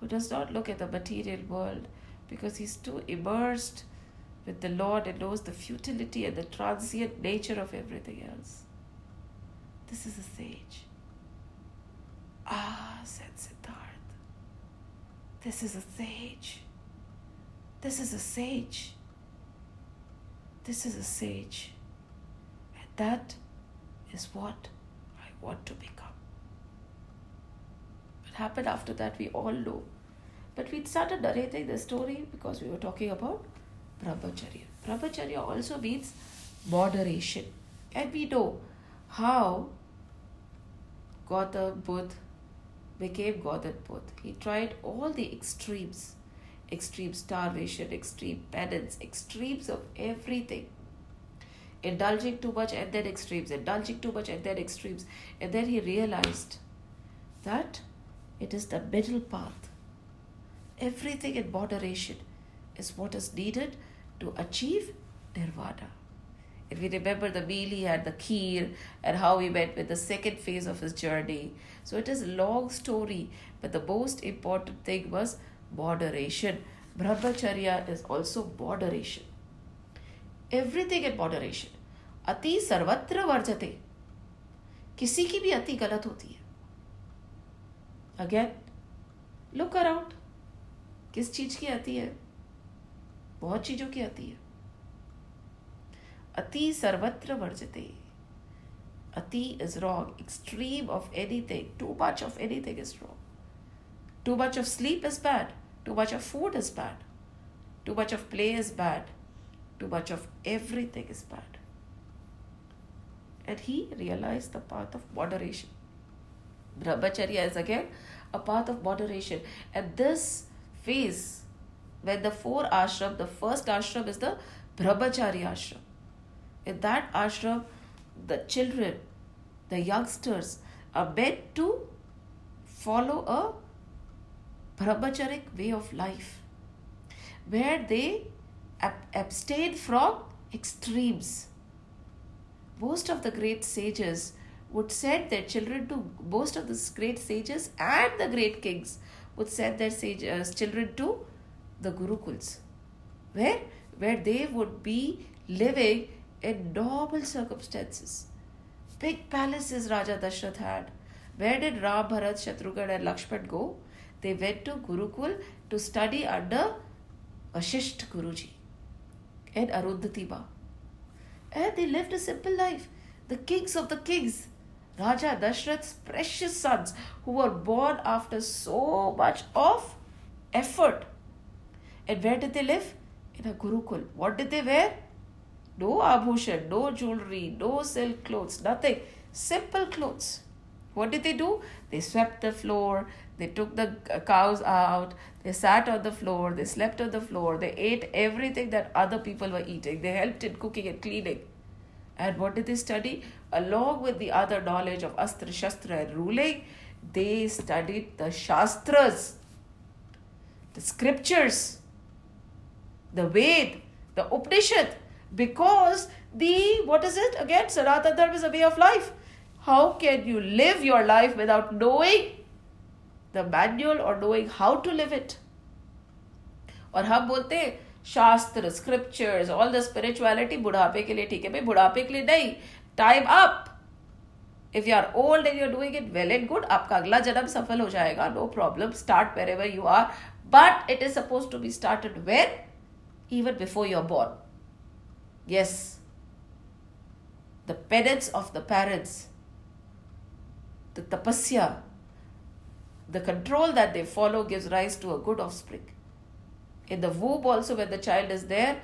who does not look at the material world because he's too immersed with the Lord and knows the futility and the transient nature of everything else. This is a sage. Ah, said Siddharth. This is a sage. This is a sage. This is a sage. And that is what I want to become. What happened after that, we all know. But we started narrating the story because we were talking about brahmacharya. Brahmacharya also means moderation. And we know how Gautam Buddha became Gautam Buddha. He tried all the extremes extreme starvation, extreme penance, extremes of everything. Indulging too much and then extremes, indulging too much and then extremes. And then he realized that it is the middle path. Everything in moderation is what is needed to achieve nirvana. If we remember the meal he had, the kheer, and how he went with the second phase of his journey. So it is a long story, but the most important thing was moderation. Brahmacharya is also moderation. Everything in moderation. अति सर्वत्र वर्जते किसी की भी अति गलत होती है again look around किस चीज़ की अति है बहुत चीज़ों की आती है। अति सर्वत्र वर्जते। Ati is wrong extreme of anything too much of anything is wrong too much of sleep is bad too much of food is bad too much of play is bad too much of everything is bad and he realize the path of moderation Brahmacharya is again a path of moderation at this phase when the four ashram, the first ashram is the Brahmacharya ashram. In that ashram, the children, the youngsters are meant to follow a brahmacharic way of life where they ab- abstain from extremes. Most of the great sages would send their children to, most of the great sages and the great kings would send their sage, uh, children to the Gurukuls, where, where they would be living in normal circumstances. Big palaces Raja Dashrath had. Where did Ram, Bharat, Shatrughan and Lakshman go? they went to Gurukul to study under Vashisht Guruji and Arundhati. And they lived a simple life. The kings of the kings, Raja Dashrath's precious sons, who were born after so much of effort. And where did they live? In a Gurukul. What did they wear? No abhushan, no jewelry, no silk clothes, nothing. Simple clothes. What did they do? They swept the floor, they took the cows out, they sat on the floor, they slept on the floor, they ate everything that other people were eating. They helped in cooking and cleaning. And what did they study? Along with the other knowledge of Astra, Shastra, and ruling, they studied the Shastras, the scriptures, the Ved, the Upanishad, because the, what is it? Again, Sanatana Dharma is a way of life. How can you live your life without knowing the manual or knowing how to live it और हम बोलते हैं शास्त्र scriptures all the spirituality बुढ़ापे के लिए ठीक है भाई बुढ़ापे के लिए नहीं time up if you are old and you are doing it well and good आपका अगला जन्म सफल हो जाएगा no problem start wherever you are but it is suppose to be started when even before you're born. Yes, the penance of the parents, the tapasya, the control that they follow gives rise to a good offspring. In the womb also when the child is there,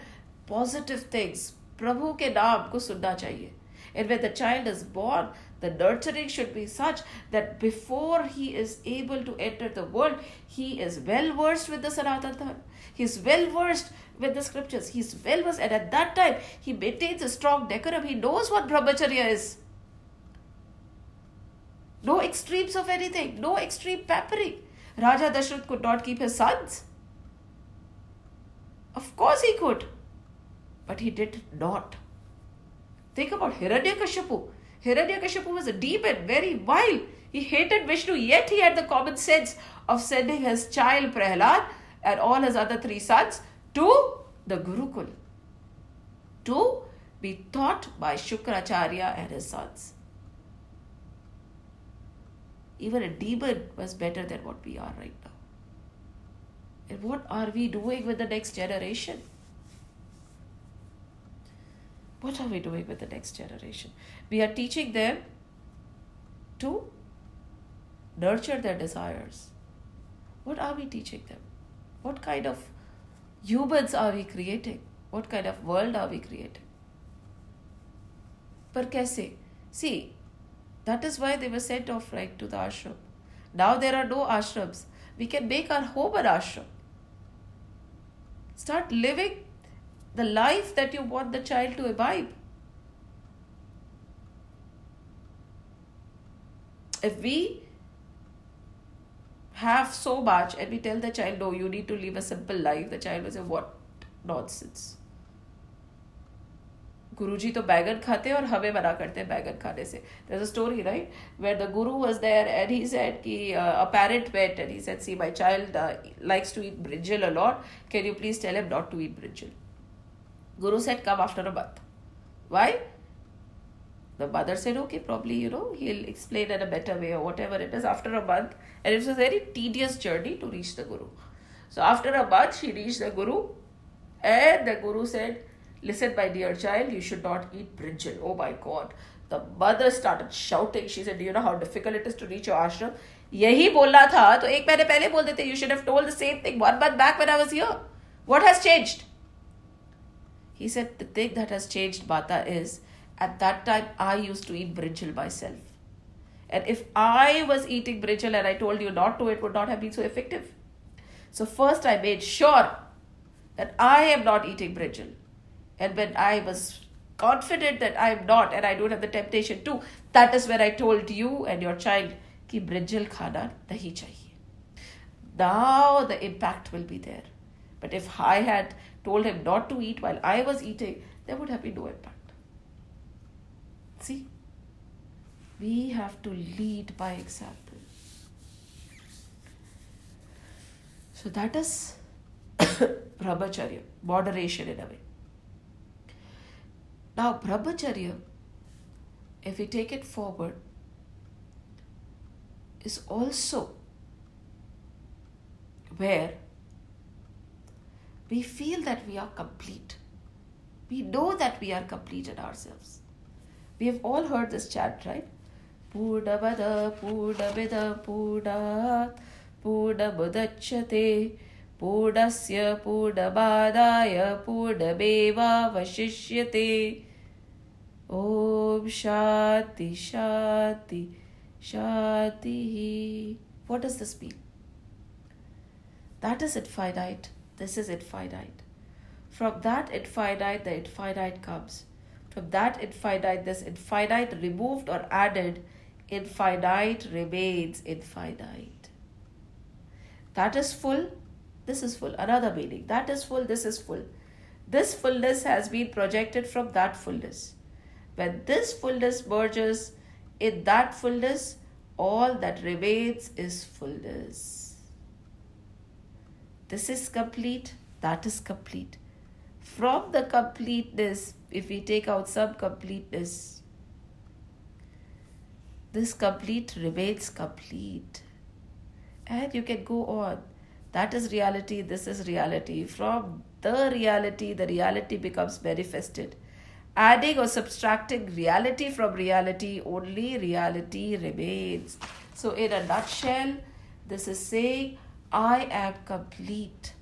positive things, Prabhu ke naam ko sunna chahiye. And when the child is born, the nurturing should be such that before he is able to enter the world, he is well versed with the Sanatana. He is well versed with the scriptures. He is well versed, and at that time, he maintains a strong decorum. He knows what brahmacharya is. No extremes of anything, no extreme pampering. Raja Dashrath could not keep his sons. Of course he could, but he did not. Think about Hiranyakashipu. Hiranyakashipu was a demon, very vile. He hated Vishnu, yet he had the common sense of sending his child Prahlad and all his other three sons to the Gurukul to be taught by Shukracharya and his sons. Even a demon was better than what we are right now. And what are we doing with the next generation? What are we doing with the next generation? We are teaching them to nurture their desires. What are we teaching them? What kind of humans are we creating? What kind of world are we creating? But kaise? See, that is why they were sent off right to the ashram. Now there are no ashrams. We can make our home an ashram. Start living the life that you want the child to imbibe. If we have so much and we tell the child, no, you need to live a simple life, the child will say, what nonsense. गुरुजी तो बैगन खाते और हमें मना करते हैं बैगन खाने से there's a story right where the guru was there and he said कि uh, a parent went and he said see my child uh, likes to eat brinjal a lot can you please tell him not to eat brinjal guru said come after a month why the mother said okay probably you know he'll explain in a better way or whatever it is after a month and it was a very tedious journey to reach the guru so after a month she reached the guru and the guru said Listen, my dear child, you should not eat brinjal. Oh my God. The mother started shouting. She said, Do you know how difficult it is to reach your ashram? यही बोलना था तो एक महीने पहले बोल देते you should have told the same thing one month back when I was here what has changed he said, The thing that has changed Bata is at that time I used to eat brinjal myself. And if I was eating brinjal and I told you not to, it would not have been so effective. So first I made sure that I am not eating brinjal. And when I was confident that I am not and I don't have the temptation to, that is when I told you and your child ki brinjal khana nahi chahiye. Now the impact will be there. But if I had told him not to eat while I was eating, there would have been no impact. See? We have to lead by example. So that is brahmacharya, moderation in a way. Now, brahmacharya, if we take it forward, is also where we feel that we are complete. We know that we are complete in ourselves. We have all heard this chant, right? Purna Bada, Purna Bida, Purna, Purna Budachate, Purnasya, Purna Badaya, Purna Beva Vashishyate. Om Shanti Shanti Shanti. What does this mean? That is infinite. This is infinite. From that infinite, the infinite comes. From that infinite, this infinite removed or added, infinite remains infinite. That is full, this is full. Another meaning. That is full, this is full. This fullness has been projected from that fullness. When this fullness merges in that fullness, all that remains is fullness. This is complete, that is complete. From the completeness, if we take out some completeness, this complete remains complete. And you can go on. That is reality, this is reality. From the reality, the reality becomes manifested adding or subtracting reality from reality, only reality remains. So, in a nutshell, this is saying, I am complete.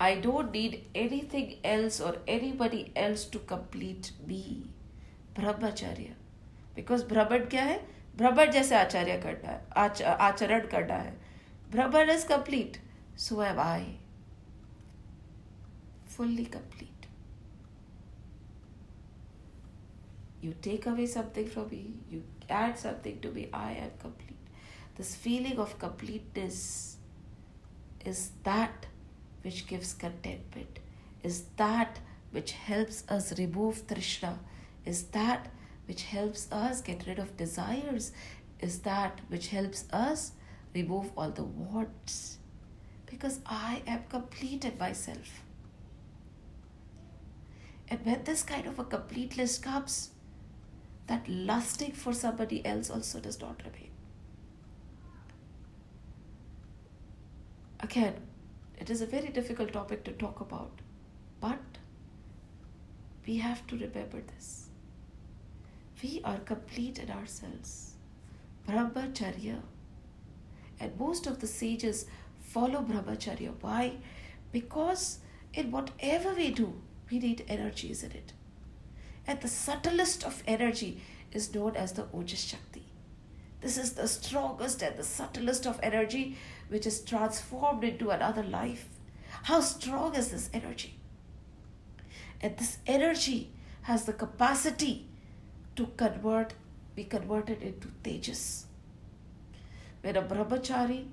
I don't need anything else or anybody else to complete me. Brahmacharya. Because Brahman क्या है ब्रह्मण जैसे आचार्य करना है आच, आचरण करना है Brahman is complete so am I fully complete You take away something from me, you add something to me, I am complete. This feeling of completeness is that which gives contentment, is that which helps us remove Trishna, is that which helps us get rid of desires, is that which helps us remove all the warts because I am complete in myself. And when this kind of a completeness comes, that lusting for somebody else also does not remain. Again, it is a very difficult topic to talk about, but we have to remember this. We are complete in ourselves. Brahmacharya. And most of the sages follow Brahmacharya. Why? Because in whatever we do, we need energies in it. And the subtlest of energy is known as the Ojas Shakti. This is the strongest and the subtlest of energy which is transformed into another life. How strong is this energy? And this energy has the capacity to convert, be converted into tejas. When a brahmachari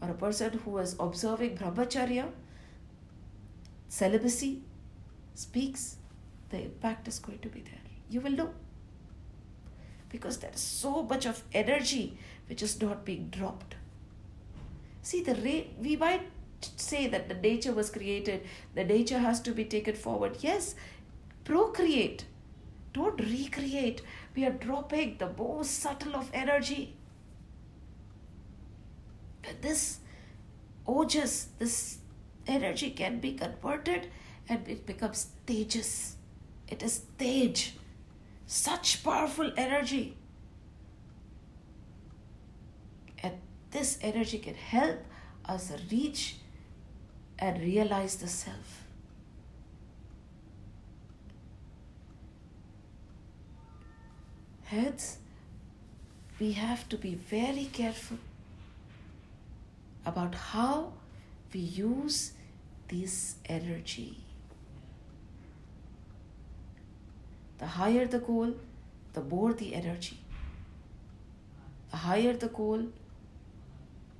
or a person who is observing brahmacharya, celibacy, speaks, the impact is going to be there. You will know. Because there is so much of energy which is not being dropped. See, the rate, we might say that the nature was created, the nature has to be taken forward. Yes, procreate. Don't recreate. We are dropping the most subtle of energy. But this ojas, this energy can be converted and it becomes tejas. It is tej. Such powerful energy. And this energy can help us reach and realize the self. Hence, we have to be very careful about how we use this energy. The higher the goal, the more the energy. The higher the goal,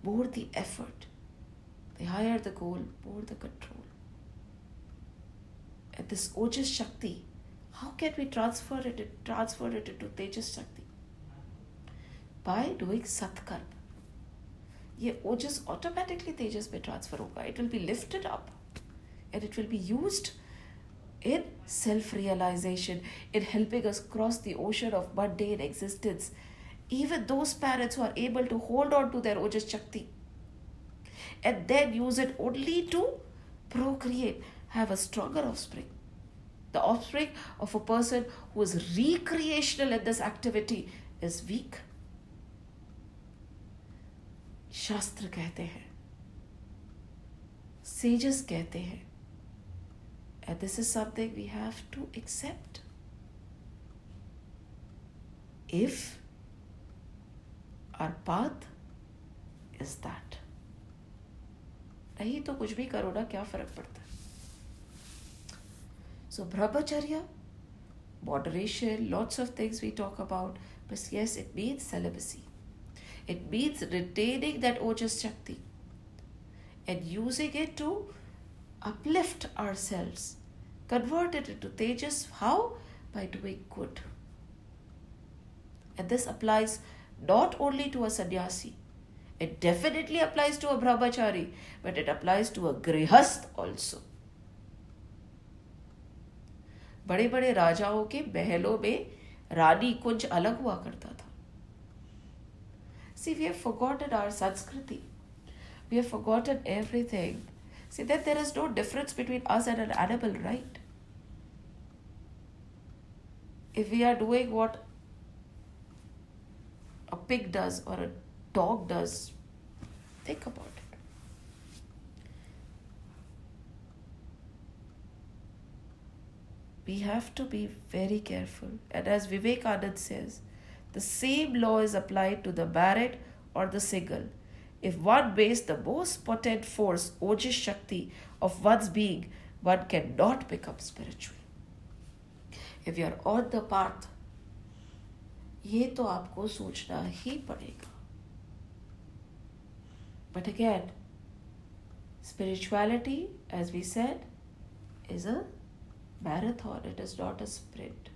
more the effort. The higher the goal, more the control. And this Ojas Shakti, how can we transfer it, transfer it into Tejas Shakti? By doing Satkarma. ये ओजस automatically तेजस में transfer होगा it will be lifted up and it will be used in self realization, in helping us cross the ocean of mundane existence. even those parents who are able to hold on to their Ojas Shakti, and then use it only to procreate have a stronger offspring. The offspring of a person who is recreational in this activity is weak. शास्त्र कहते हैं सेजस कहते हैं and this is something we have to accept if our path is that नहीं तो कुछ भी करो ना, क्या फ़र्क पड़ता है? So brahmacharya moderation lots of things we talk about बस yes it means celibacy it means retaining that ojas shakti and using it to uplift our cells converted to tejas how by doing good and this applies not only to a sannyasi, it definitely applies to a brahmachari, but it applies to a grihast also. बड़े बड़े राजाओं के महलों में रानी कुंज अलग हुआ करता था See, we have forgotten our Sanskriti. We have forgotten everything. See, that there is no difference between us and an animal, right? If we are doing what a pig does or a dog does, think about it. We have to be very careful. And as Vivek Vivekanand says, the same law is applied to the married or the single if one wastes the most potent force, Ojas Shakti, of one's being, one cannot become spiritual. If you are on the path, ये तो आपको सोचना ही पड़ेगा But again, spirituality, as we said, is a marathon, it is not a sprint.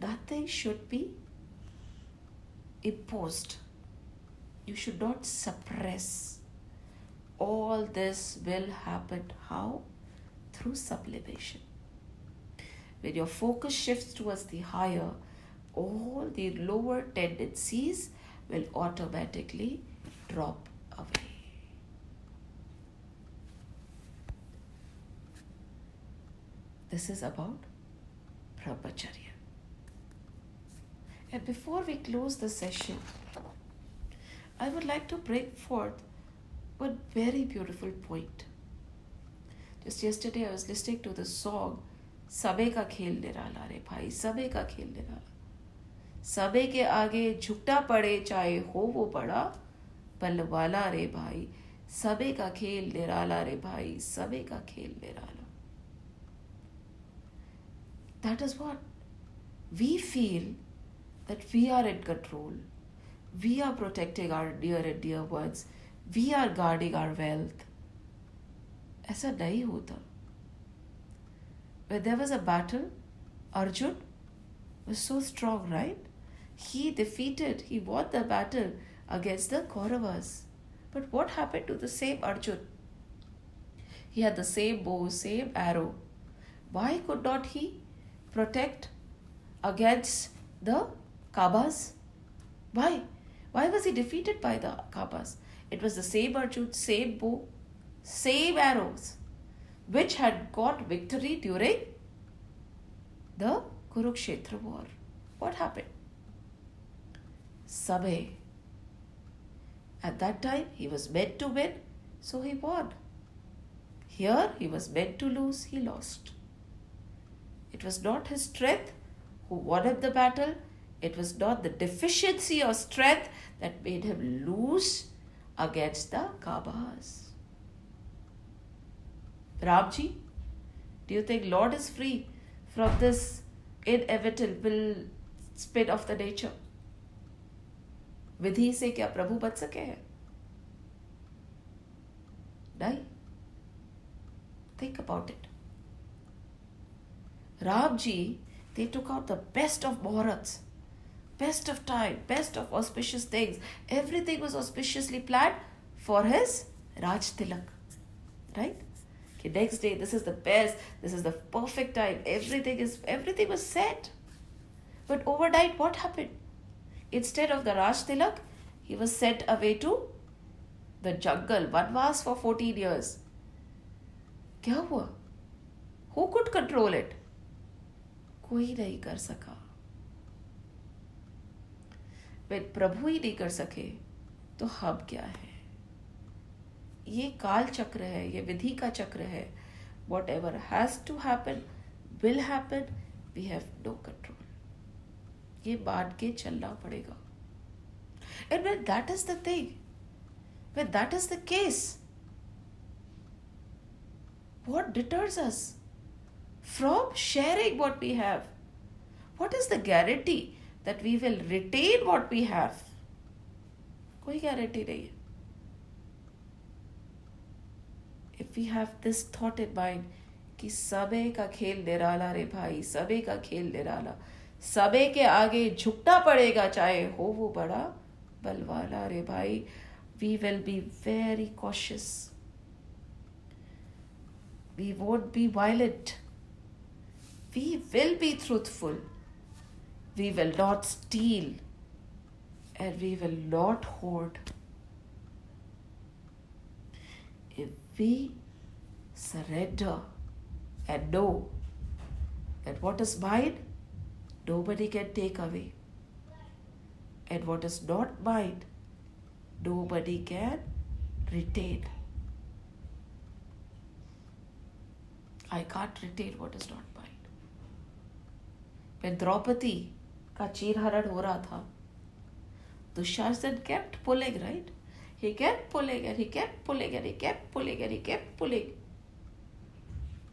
Nothing should be imposed. You should not suppress. All this will happen. How? Through sublimation. When your focus shifts towards the higher, all the lower tendencies will automatically drop away. This is about Brahmacharya. And before we close the session, I would like to bring forth one very beautiful point. Just yesterday I was listening to the song Sabe ka khel nirala re bhai, Sabe ka khel nirala. सबे के आगे झुकटा पड़े चाहे हो वो पड़ा पलवाला रे भाई। सबे का खेल निराला रे भाई, सबे का खेल निराला। That is what we feel that we are in control we are protected our dear and dear words we are guarding our wealth ऐसा नहीं होता। Way there was a battle Arjun was so strong right He defeated, he won the battle against the Kauravas. But what happened to the same Arjun? He had the same bow, same arrow. Why could not he protect against the Kabas? Why? Why was he defeated by the Kabas? It was the same Arjun, same bow, same arrows, which had got victory during the Kurukshetra war. What happened? Sabhe. At that time, he was meant to win, so he won. Here, he was meant to lose, he lost. It was not his strength who won him the battle. It was not the deficiency of strength that made him lose against the Kabas. Ramji, do you think Lord is free from this inevitable spin of the nature? विधि से क्या प्रभु बच सके है? Think about it Rao ji they took out the best of बोहरथ best of time best of auspicious things everything was auspiciously plan for his raj tilak right कि next day this is the best this is the perfect time everything is everything was set but over diet what happened Instead of the Raj Tilak, he was sent away to the jungle, Vanvas for 14 years. क्या हुआ? Who could control it? कोई नहीं कर सका प्रभु ही नहीं कर सके तो हम क्या है ये काल चक्र है ये विधि का चक्र है whatever has to happen will happen we have no control ये बांट के चलना पड़ेगा। And wait that is the thing wait that is the case what deters us from sharing what we have what is the guarantee that we will retain what we have कोई guarantee नहीं if we have this thought in mind कि सबे का खेल निराला रे भाई सबे का खेल निराला। सबे के आगे झुकना पड़ेगा चाहे हो वो बड़ा बलवाला रे भाई we will be very cautious we won't be violent we will be truthful. We will not steal. And we will not hoard. If we surrender and know that what is mine, nobody can take away. And what is not mine, nobody can retain. I can't retain what is not mine. When Draupadi का चीरहरण हो रहा था Dushasan kept pulling, right? He kept pulling and he kept pulling and he kept pulling and he kept pulling.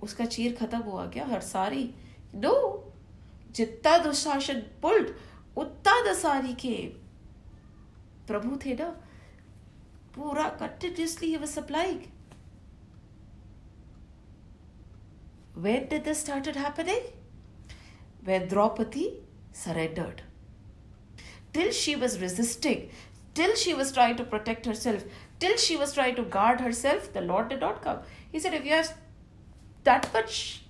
उसका चीर खत्म हुआ क्या हर सारी नो जितना दुशासन पुल्ड उतना दसारी के प्रभु थे ना पूरा continuously he was supplying when did this started happening when Draupadi surrendered. till she was resisting, till she was trying to protect herself, till she was trying to guard herself, the Lord did not come. He said, If you have that much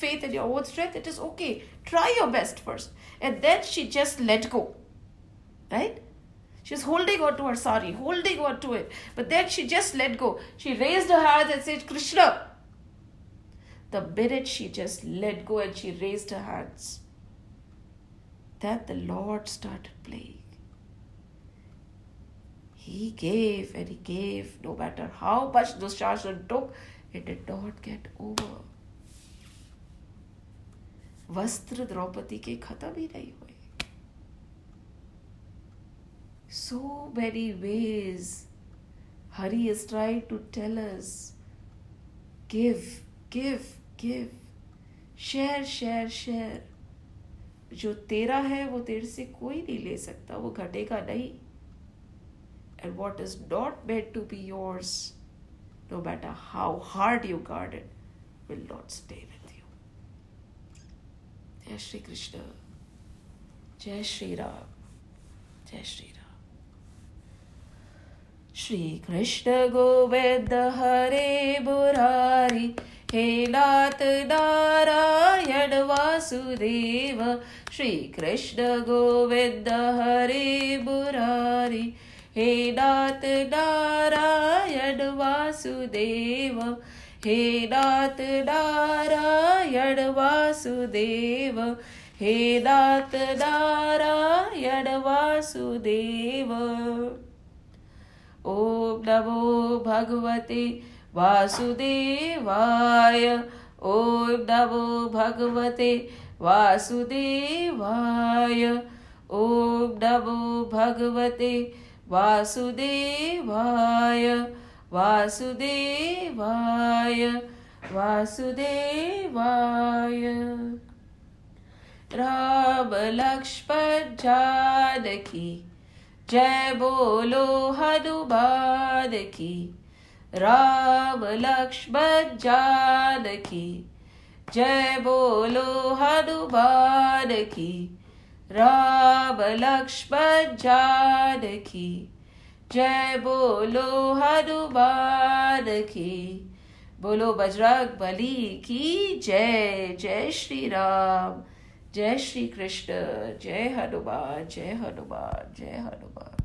faith in your own strength, it is okay. Try your best first. And then she just let go. Right? She's holding on to her sari, holding on to it. But then she just let go. She raised her hands and said, Krishna. The minute she just let go and she raised her hands, that the Lord started playing. He gave and he gave, no matter how much Dushashan took, it did not get over. वस्त्र द्रौपदी के खत्म ही नहीं हुए। So many ways Hari is try to tell us give give give share share share जो तेरा है, वो तेरे से कोई नहीं ले सकता, वो घटेगा नहीं। And what is not made to be yours no matter how hard you guard it will not stay with Jai Shri Krishna जय श्री राम जय श्री राम श्री कृष्ण गोविंद हरे बुरारी हे नाथ नारायण वासुदेव। श्री कृष्ण गोविंद हरे बुरारी हे नाथ नारायण वासुदेव। हे नाथ नारायण वासुदेव, हे नाथ नारायण वासुदेव। ॐ नमो भगवते वासुदेवाय ॐ नमो भगवते वासुदेवाय ॐ नमो भगवते वासुदेवाय। वासुदेवाय वासुदेवाय। राम लक्ष्मण जानकी जय बोलो हनुमान की। राम लक्ष्मण जान की जय बोलो हनुमान की। राम लक्ष्मण जान की जय बोलो हनुमान की, बोलो बजरंग बली की जय जय श्री राम जय श्री कृष्ण जय हनुमान जय हनुमान जय हनुमान।